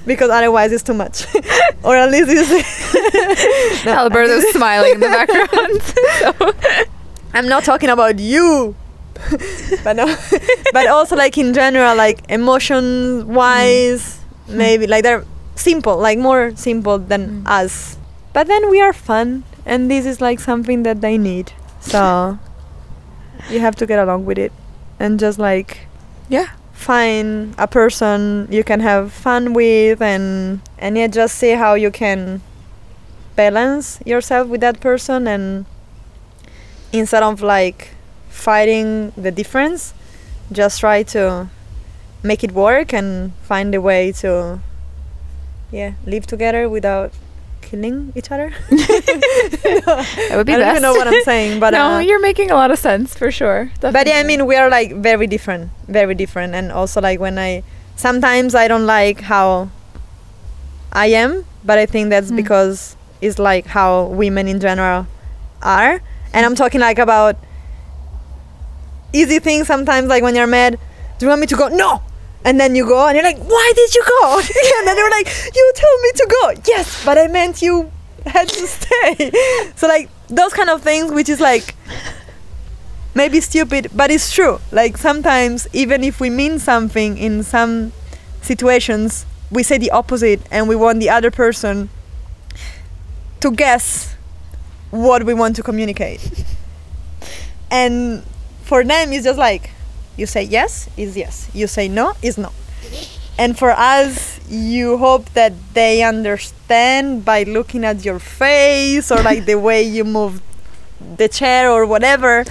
because otherwise, it's too much. or at least it's. No, Alberto's smiling in the background. so. I'm not talking about you. but no, but also like in general, like emotion wise, Mm. maybe like they're simple, like more simple than Mm. us. But then we are fun, and this is like something that they need. So you have to get along with it, and just like Yeah. Find a person you can have fun with, and and yeah, just see how you can balance yourself with that person, and instead of like fighting the difference, just try to make it work and find a way to yeah live together without killing each other. That would be I don't even know what I'm saying, but no, uh, you're making a lot of sense for sure. but yeah, I mean we are like very different, very different, and also like when I sometimes I don't like how I am, but I think that's Mm. because it's like how women in general are, and I'm talking like about easy things. Sometimes like when you're mad, do you want me to go? No. And then you go, and you're like, "Why did you go?" and then you're like, "You told me to go." Yes, but I meant you had to stay. so like those kind of things, which is like maybe stupid, but it's true. Like sometimes, even if we mean something in some situations, we say the opposite, and we want the other person to guess what we want to communicate. and for them, it's just like you say yes is yes, you say no is no. And for us, you hope that they understand by looking at your face or like the way you move the chair or whatever.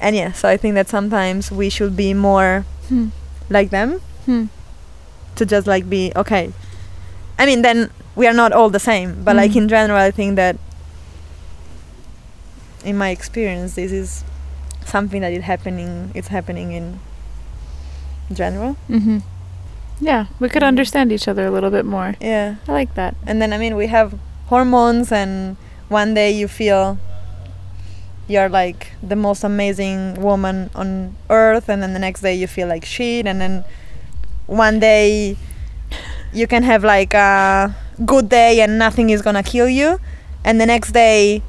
And yeah, so I think that sometimes we should be more Hmm. like them Hmm. to just like be okay. I mean, then we are not all the same, but like Mm. in general, I think that in my experience, this is something that is happening. It's happening in general. Mm-hmm. Yeah, we could Mhm. understand each other a little bit more. Yeah. I like that. And then I mean, we have hormones, and one day you feel you're like the most amazing woman on earth, and then the next day you feel like shit, and then one day you can have like a good day and nothing is gonna kill you, and the next day,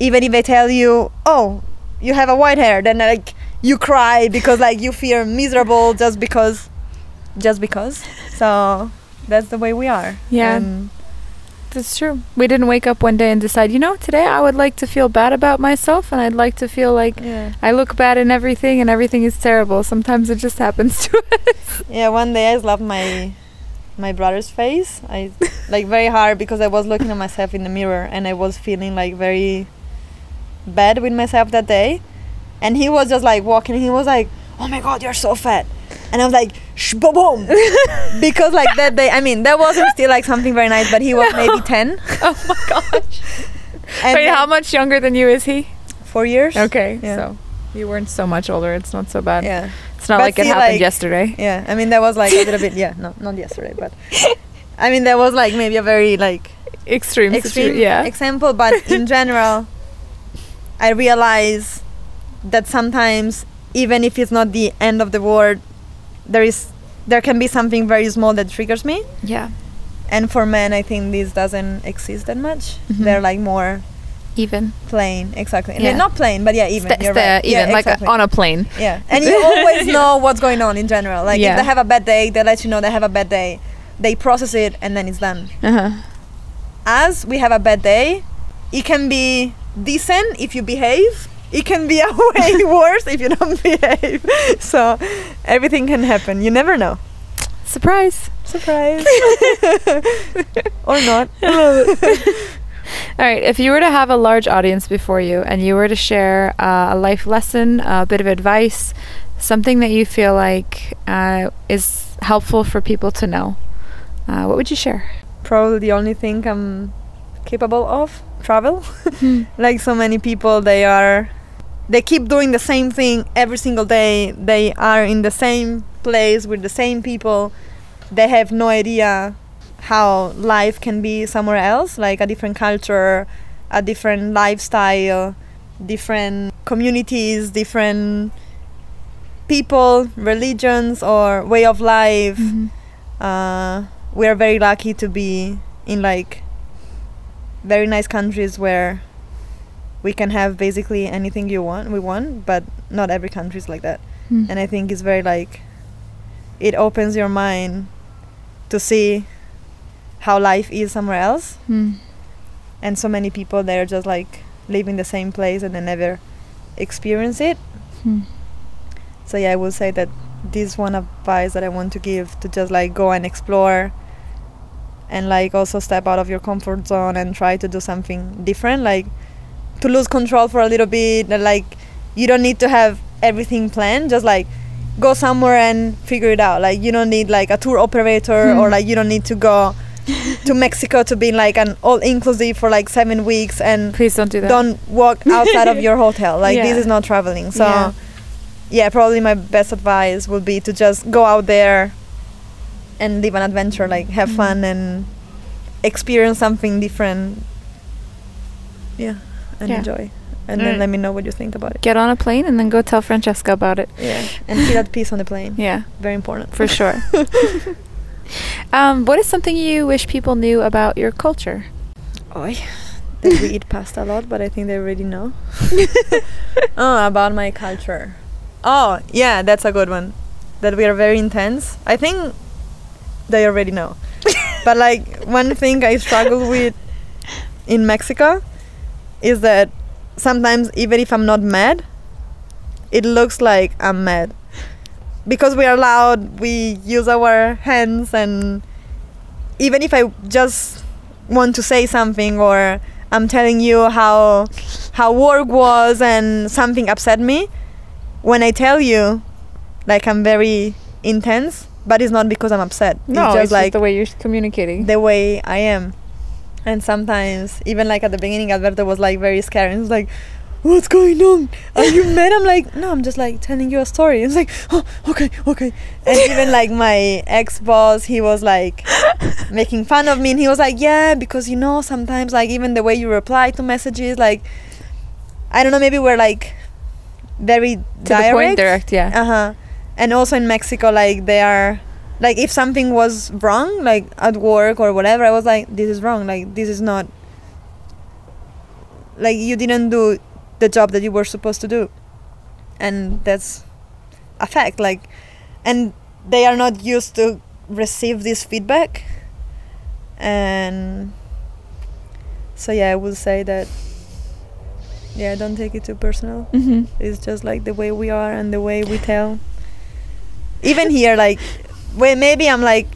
even if they tell you, oh, you have a white hair, then like you cry because like you feel miserable just because, just because. So that's the way we are. Yeah. And That's true. We didn't wake up one day and decide, you know, today I would like to feel bad about myself and I'd like to feel like yeah. I look bad in everything and everything is terrible. Sometimes it just happens to us. Yeah, one day I slapped my my brother's face. I like very hard because I was looking at myself in the mirror and I was feeling like very bad with myself that day. And he was just like walking. He was like, "Oh my god, you're so fat," and I was like, "Shh, boom, boom," because like that day. I mean, that wasn't still like something very nice, but he was maybe ten. oh my gosh. And Wait, then- how much younger than you is he? Four years. Okay, Yeah. so you weren't so much older. It's not so bad. Yeah. It's not But like it happened like- yesterday. Yeah. I mean, that was like a little bit. Yeah. No, not yesterday, but. I mean, that was like maybe a very like Extreme, extreme yeah. example, but in general, I realize that sometimes, even if it's not the end of the world, there is there can be something very small that triggers me. yeah. And for men, I think this doesn't exist that much. Mhm. They're like more Even. plain, exactly. Yeah. Not plain, but yeah, even. Sta- you're right. even yeah, like a- exactly. on a plane. Yeah, and you always know what's going on in general. Like Yeah. if they have a bad day, they let you know they have a bad day. They process it and then it's done. Uh-huh. As we have a bad day, it can be decent if you behave. It can be a way worse if you don't behave. So everything can happen. You never know. Surprise. Surprise. or not. All right, if you were to have a large audience before you and you were to share uh, a life lesson, a bit of advice, something that you feel like uh, is helpful for people to know, uh, what would you share? Probably the only thing I'm capable of travel. like so many people they are they keep doing the same thing every single day they are in the same place with the same people they have no idea how life can be somewhere else like a different culture a different lifestyle different communities different people religions or way of life Mhm. uh, we are very lucky to be in like very nice countries where we can have basically anything you want we want but not every country is like that Mm. and i think it's very like it opens your mind to see how life is somewhere else Mm. and so many people they're just like live in the same place and they never experience it Mm. so yeah i will say that this one advice that i want to give to just like go and explore and like also step out of your comfort zone and try to do something different like to lose control for a little bit like you don't need to have everything planned just like go somewhere and figure it out like you don't need like a tour operator or Hmm. like you don't need to go to mexico to be like an all inclusive for like seven weeks and Please don't do that. don't walk outside of your hotel like this is not traveling so Yeah. yeah. probably my best advice would be to just go out there and live an adventure like have Mm. fun and experience something different yeah and Yeah. enjoy and Alright. then let me know what you think about it Get on a plane and then go tell Francesca about it. yeah and feel at peace on the plane Yeah, very important for sure. um, what is something you wish people knew about your culture? Oi. That we eat pasta a lot, but I think they already know. oh, about my culture. Oh, yeah, that's a good one. That we are very intense. I think they already know. but like one thing I struggle with in Mexico is that sometimes even if I'm not mad, it looks like I'm mad. Because we are loud, we use our hands and even if I just want to say something or I'm telling you how how work was and something upset me, when I tell you like I'm very intense, but it's not because I'm upset. No, it's just like the way you're communicating. the way I am. And sometimes, even like at the beginning, Alberto was like very scared. And was like, "What's going on? Are you mad?" I'm like, "No, I'm just like telling you a story." It's like, "Oh, okay, okay." And even like my ex boss, he was like making fun of me, and he was like, "Yeah, because you know sometimes like even the way you reply to messages, like I don't know, maybe we're like very to direct." the point, direct. Yeah. Uh huh. And also in Mexico, like they are, like if something was wrong, like at work or whatever, I was like, this is wrong. Like this is not. Like you didn't do the job that you were supposed to do, and that's a fact. Like, and they are not used to receive this feedback, and so yeah, I will say that. Yeah, don't take it too personal. mm-hmm. It's just like the way we are and the way we tell. Even here, like, well, maybe I'm like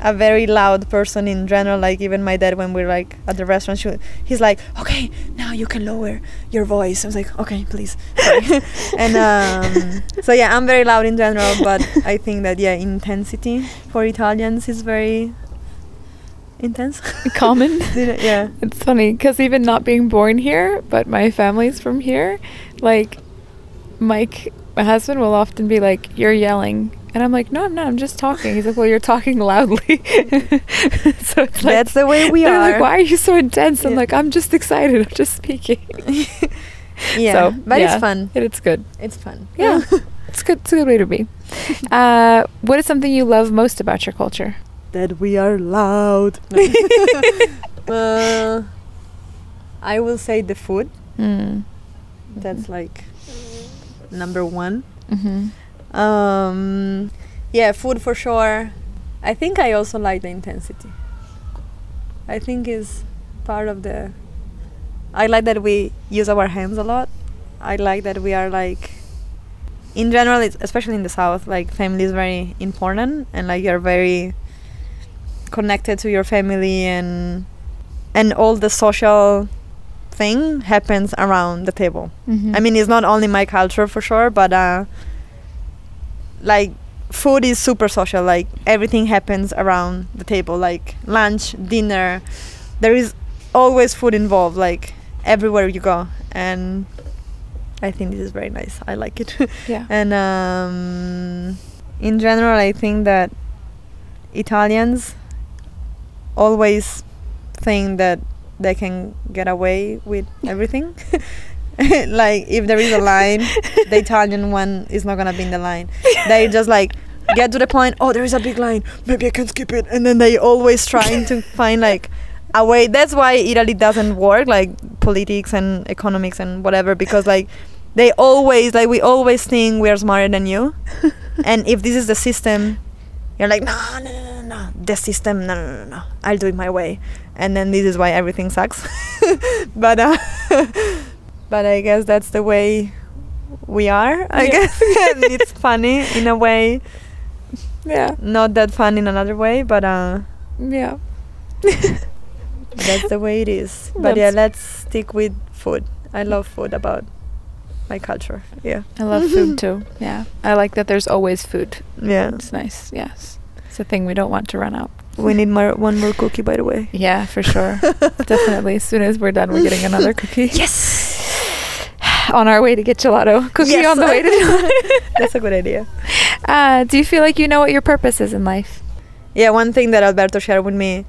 a very loud person in general. Like, even my dad, when we're like at the restaurant, she, he's like, "Okay, now you can lower your voice." I was like, "Okay, please." And um, so yeah, I'm very loud in general, but I think that yeah, intensity for Italians is very intense. Common. yeah. It's funny because even not being born here, but my family's from here, like Mike, my husband, will often be like, You're yelling. And I'm like, No, I'm not. I'm just talking. He's like, Well, you're talking loudly. so it's like, That's the way we they're like, Why are you so intense? I'm like, I'm just excited. I'm just speaking. Yeah, So, but yeah. it's fun. And it's good. It's fun. Yeah. it's good. It's a good way to be. Uh, what is something you love most about your culture? that we are loud. uh, I will say the food. Mm. That's like number one. Mm-hmm. Um, yeah, food for sure. I think I also like the intensity. I think is part of the. I like that we use our hands a lot. I like that we are like. In general, it's, especially in the south, like family is very important, and like you're very connected to your family, and and all the social thing happens around the table. Mm-hmm. I mean, it's not only my culture for sure, but uh, like food is super social. Like everything happens around the table, like lunch, dinner. There is always food involved, like everywhere you go, and I think this is very nice. I like it. yeah. and um, in general, I think that Italians always think that they can get away with everything. like if there is a line, the Italian one is not gonna be in the line. They just like get to the point. Oh, there is a big line. Maybe I can skip it. And then they always trying to find like a way. That's why Italy doesn't work, like politics and economics and whatever, because like they always like we always think we are smarter than you. and if this is the system, you're like no, no, no, no, no, the system, no, no, no, no. I'll do it my way. And then this is why everything sucks. but uh, but I guess that's the way we are. I Yeah. guess and it's funny in a way, Yeah. not that fun in another way, but uh, Yeah. that's the way it is. But yeah, let's stick with food. I love food about my culture. Yeah, I love food too. Yeah. I like that there's always food. yeah. It's nice. Yes. It's a thing we don't want to run out. We need more one more cookie, by the way. Yeah, for sure. Definitely. As soon as we're done, we're getting another cookie. Yes, On our way to get gelato. Cookie Yes. on the way to gelato. that's a good idea. Uh, do you feel like you know what your purpose is in life? Yeah, one thing that Alberto shared with me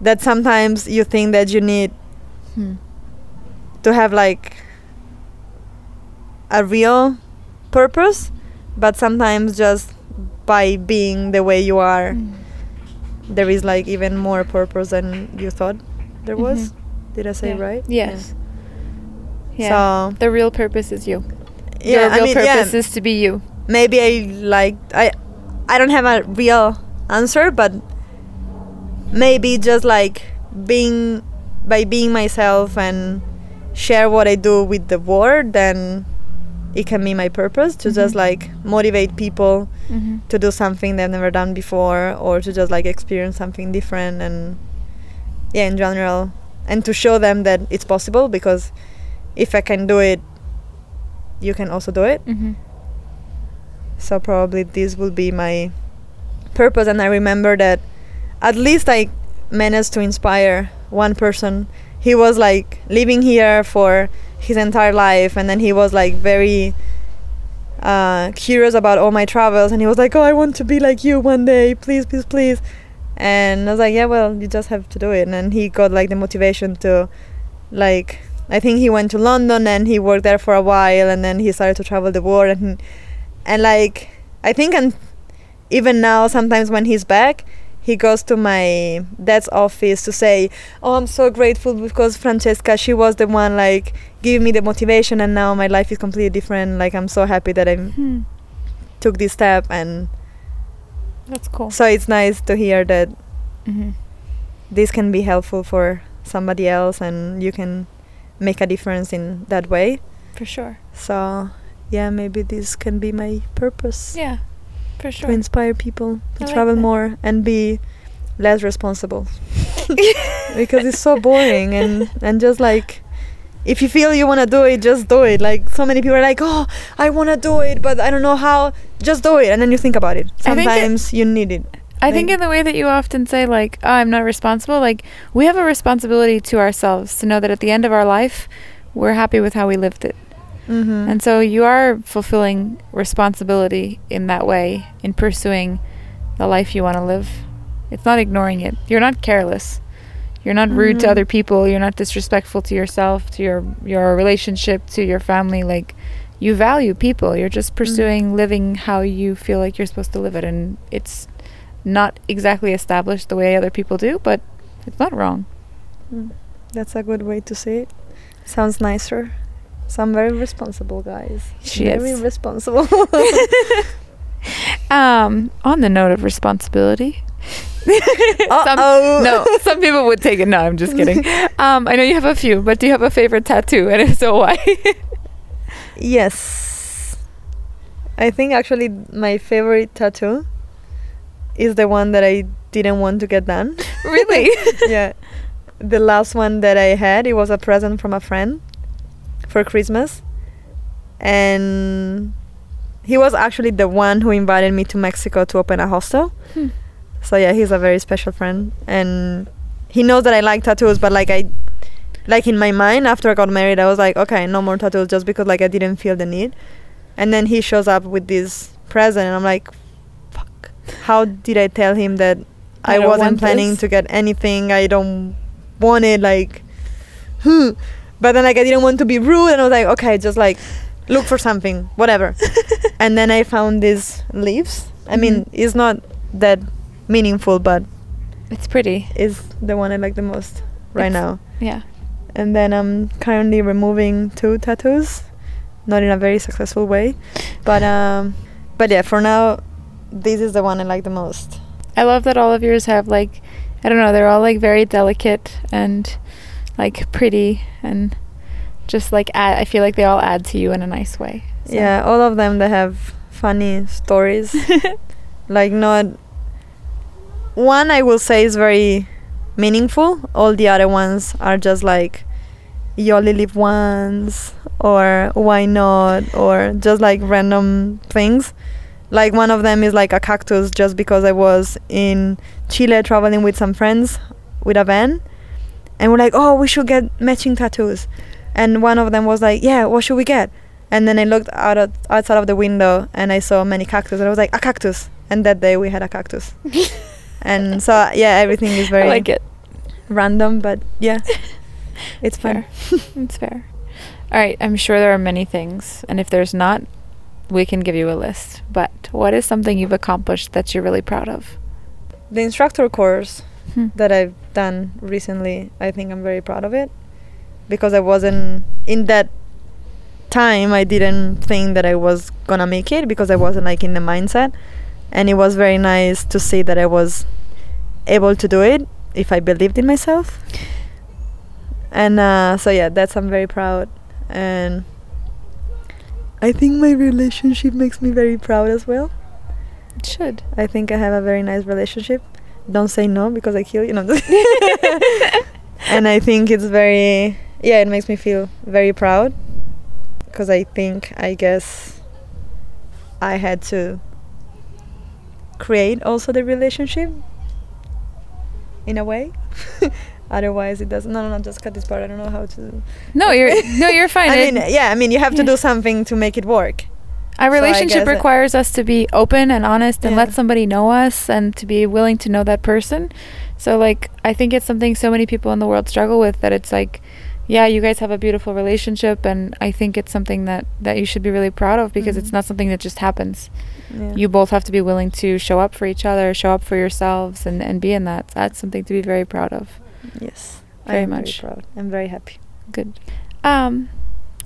that sometimes you think that you need Hmm. to have like a real purpose, but sometimes just by being the way you are, Mm. there is like even more purpose than you thought there was. Mhm. Did I say Yeah. right? Yes. Yeah. So the real purpose is you. yeah, Your real I mean, purpose yeah, is to be you. maybe I like I I don't have a real answer, but maybe just like being by being myself and share what I do with the world, then it can be my purpose to just Mhm. like motivate people Mm-hmm. to do something they've never done before or to just like experience something different and yeah in general and to show them that it's possible because if I can do it you can also do it Mm-hmm. so probably this will be my purpose and I remember that at least I managed to inspire one person. He was like living here for his entire life and then he was like very uh, curious about all my travels and he was like, "Oh, I want to be like you one day. Please, please, please." And I was like, "Yeah, well, you just have to do it." And then he got like the motivation to like I think he went to London and he worked there for a while and then he started to travel the world and and like I think and even now sometimes when he's back he goes to my dad's office to say oh i'm so grateful because francesca she was the one like giving me the motivation and now my life is completely different like i'm so happy that i Hmm. took this step and That's cool. so it's nice to hear that hmm this can be helpful for somebody else and you can make a difference in that way For sure. so yeah maybe this can be my purpose Yeah, for to inspire people to I travel that. more and be less responsible. Because it's so boring and and just like if you feel you want to do it just do it. Like so many people are like oh i want to do it but i don't know how. Just do it and then you think about it. Think it- sometimes you need it. I think in the way that you often say, like, oh, I'm not responsible, like, we have a responsibility to ourselves to know that at the end of our life, we're happy with how we lived it. Mm-hmm. And so you are fulfilling responsibility in that way, in pursuing the life you want to live. It's not ignoring it. You're not careless. You're not rude to Mhm. other people. You're not disrespectful to yourself, to your your relationship, to your family. Like you value people. You're just pursuing living how you feel like you're supposed to live it, and it's not exactly established the way other people do, but it's not wrong. Mm. that's a good way to say it sounds nicer so i'm very responsible guys She very is. responsible Um, on the note of responsibility. some, no, some people would take it. No, I'm just kidding. Um, I know you have a few, but do you have a favorite tattoo? And if so, why? Yes. I think actually my favorite tattoo is the one that I didn't want to get done. really? yeah. The last one that I had, it was a present from a friend for Christmas. And he was actually the one who invited me to Mexico to open a hostel. Hmm. So yeah, he's a very special friend and he knows that I like tattoos, but like I like in my mind after I got married, I was like, okay, no more tattoos just because like I didn't feel the need. And then he shows up with this present and I'm like, fuck. How did I tell him that I I, wasn't planning this? to get anything. I don't want it like hmm. But then like I didn't want to be rude and I was like, okay, just like look for something, whatever. and then I found these leaves. I mean, Mhm. it's not that meaningful, but It's pretty. it's the one I like the most right It's- now. Yeah. And then I'm currently removing two tattoos, not in a very successful way, but um, but yeah, for now, this is the one I like the most. I love that all of yours have like, I don't know, they're all like very delicate and like pretty and just like add, I feel like they all add to you in a nice way. So- Yeah, all of them they have funny stories. like not one I will say is very meaningful. All the other ones are just like you only live once or why not or just like random things. Like one of them is like a cactus just because I was in Chile traveling with some friends with a van and we're like, "Oh, we should get matching tattoos." And one of them was like, "Yeah, what should we get?" And then I looked out of, outside of the window and I saw many cactus and I was like, "A cactus." And that day we had a cactus. and so yeah, everything is very I like it. random, but yeah, it's fun. fair. it's fair. All right, I'm sure there are many things, and if there's not, we can give you a list. But what is something you've accomplished that you're really proud of? The instructor course Hmm. that I've done recently, I think I'm very proud of it because I wasn't in that time. I didn't think that I was gonna make it because I wasn't like in the mindset, and it was very nice to see that I was able to do it if I believed in myself. And uh, so yeah, that's I'm very proud, and I think my relationship makes me very proud as well. It should. I think I have a very nice relationship. Don't say no because I kill you. No. and I think it's very yeah, it makes me feel very proud because I think I guess I had to create also the relationship in a way. Otherwise, it doesn't. No, no, no. Just cut this part. I don't know how to. No, you're no, you're fine. I mean, yeah. I mean, you have to yeah. do something to make it work. Our So relationship it- requires us to be open and honest and Yeah. let somebody know us and to be willing to know that person. So like I think it's something so many people in the world struggle with that it's like yeah, you guys have a beautiful relationship and I think it's something that that you should be really proud of because it's Mhm. not something that just happens. Yeah. You both have to be willing to show up for each other, show up for yourselves and and be in that. That's something to be very proud of. Yes. Very much. Very proud. I'm very happy. Good. Um,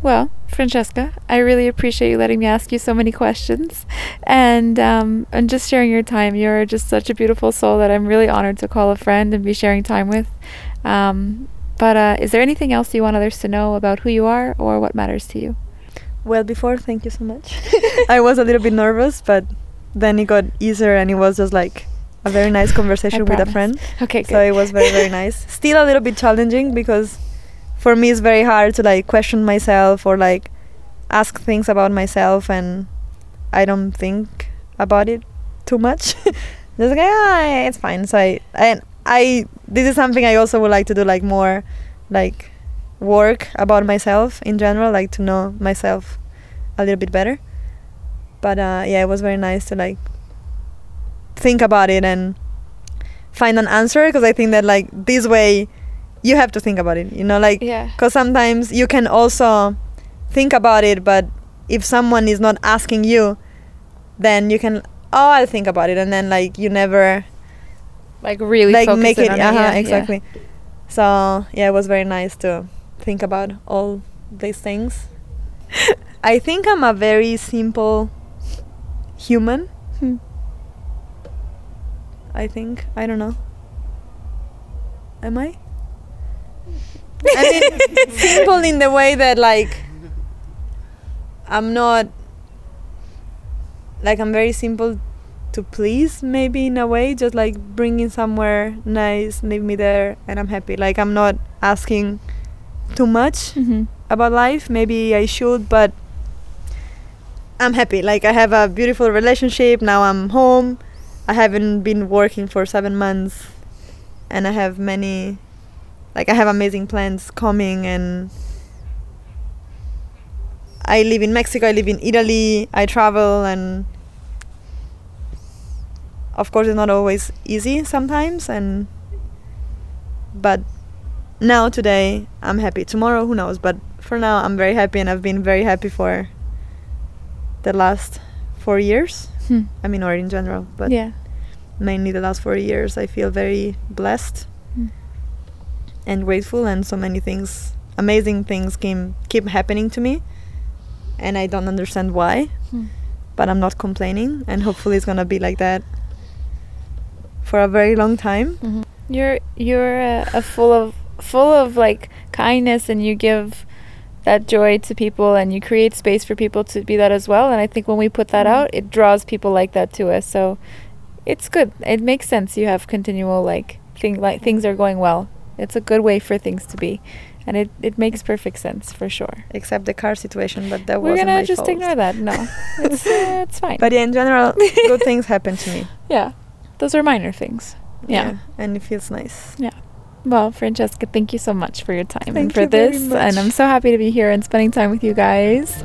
well, Francesca, I really appreciate you letting me ask you so many questions, and um, and just sharing your time. You're just such a beautiful soul that I'm really honored to call a friend and be sharing time with. Um, but uh, is there anything else you want others to know about who you are or what matters to you? Well, before, thank you so much. I was a little bit nervous, but then it got easier, and it was just like a very nice conversation with a friend. Okay, good. So it was very very nice. Still a little bit challenging because for me it's very hard to like question myself or like ask things about myself and I don't think about it too much. Just like ah, it's fine. So I and I this is something I also would like to do like more like work about myself in general, like to know myself a little bit better. But uh, yeah, it was very nice to like think about it and find an answer because I think that like this way you have to think about it, you know, like yeah. because sometimes you can also think about it, but if someone is not asking you, then you can oh I'll think about it, and then like you never Like really like focus make it uh-huh, yeah, yeah. exactly. So yeah, it was very nice to think about all these things. I think I'm a very simple human. Hmm. I think I don't know. Am I? I mean, simple in the way that like I'm not like I'm very simple to please maybe in a way just like bringing somewhere nice leave me there and I'm happy. Like I'm not asking too much Mhm. about life. Maybe I should but I'm happy. Like I have a beautiful relationship. Now I'm home. I haven't been working for 7 months and I have many like I have amazing plans coming and I live in Mexico, I live in Italy, I travel and of course it's not always easy sometimes and but now today I'm happy. Tomorrow who knows, but for now I'm very happy and I've been very happy for the last 4 years. Hmm. I mean or in general, but yeah. mainly the last four years I feel very blessed. And grateful and so many things amazing things came keep happening to me and I don't understand why Hmm. but I'm not complaining and hopefully it's gonna be like that for a very long time Mhm. You're you're uh, a full of full of like kindness, and you give that joy to people, and you create space for people to be that as well. And I think when we put that Mhm. out, it draws people like that to us. So it's good. It makes sense. You have continual like thing like things are going well. It's a good way for things to be, and it it makes perfect sense for sure. except the car situation but that was a. We're wasn't gonna my just fault. ignore that. No, it's uh, it's fine. but yeah in general good things happen to me yeah, those are minor things. Yeah. and it feels nice Yeah. Well, Francesca, thank you so much for your time and for this. And I'm so happy to be here and spending time with you guys.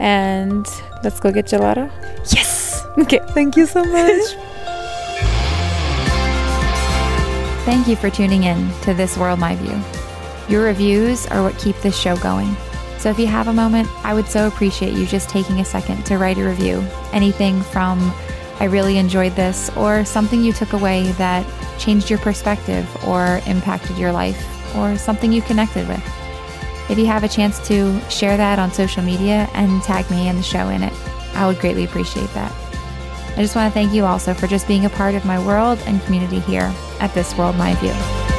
And let's go get gelato. yes Okay. thank you so much Thank you for tuning in to This World My View. Your reviews are what keep this show going. So if you have a moment, I would so appreciate you just taking a second to write a review. Anything from I really enjoyed this or something you took away that changed your perspective or impacted your life or something you connected with. If you have a chance to share that on social media and tag me and the show in it, I would greatly appreciate that. I just want to thank you also for just being a part of my world and community here at This World My View.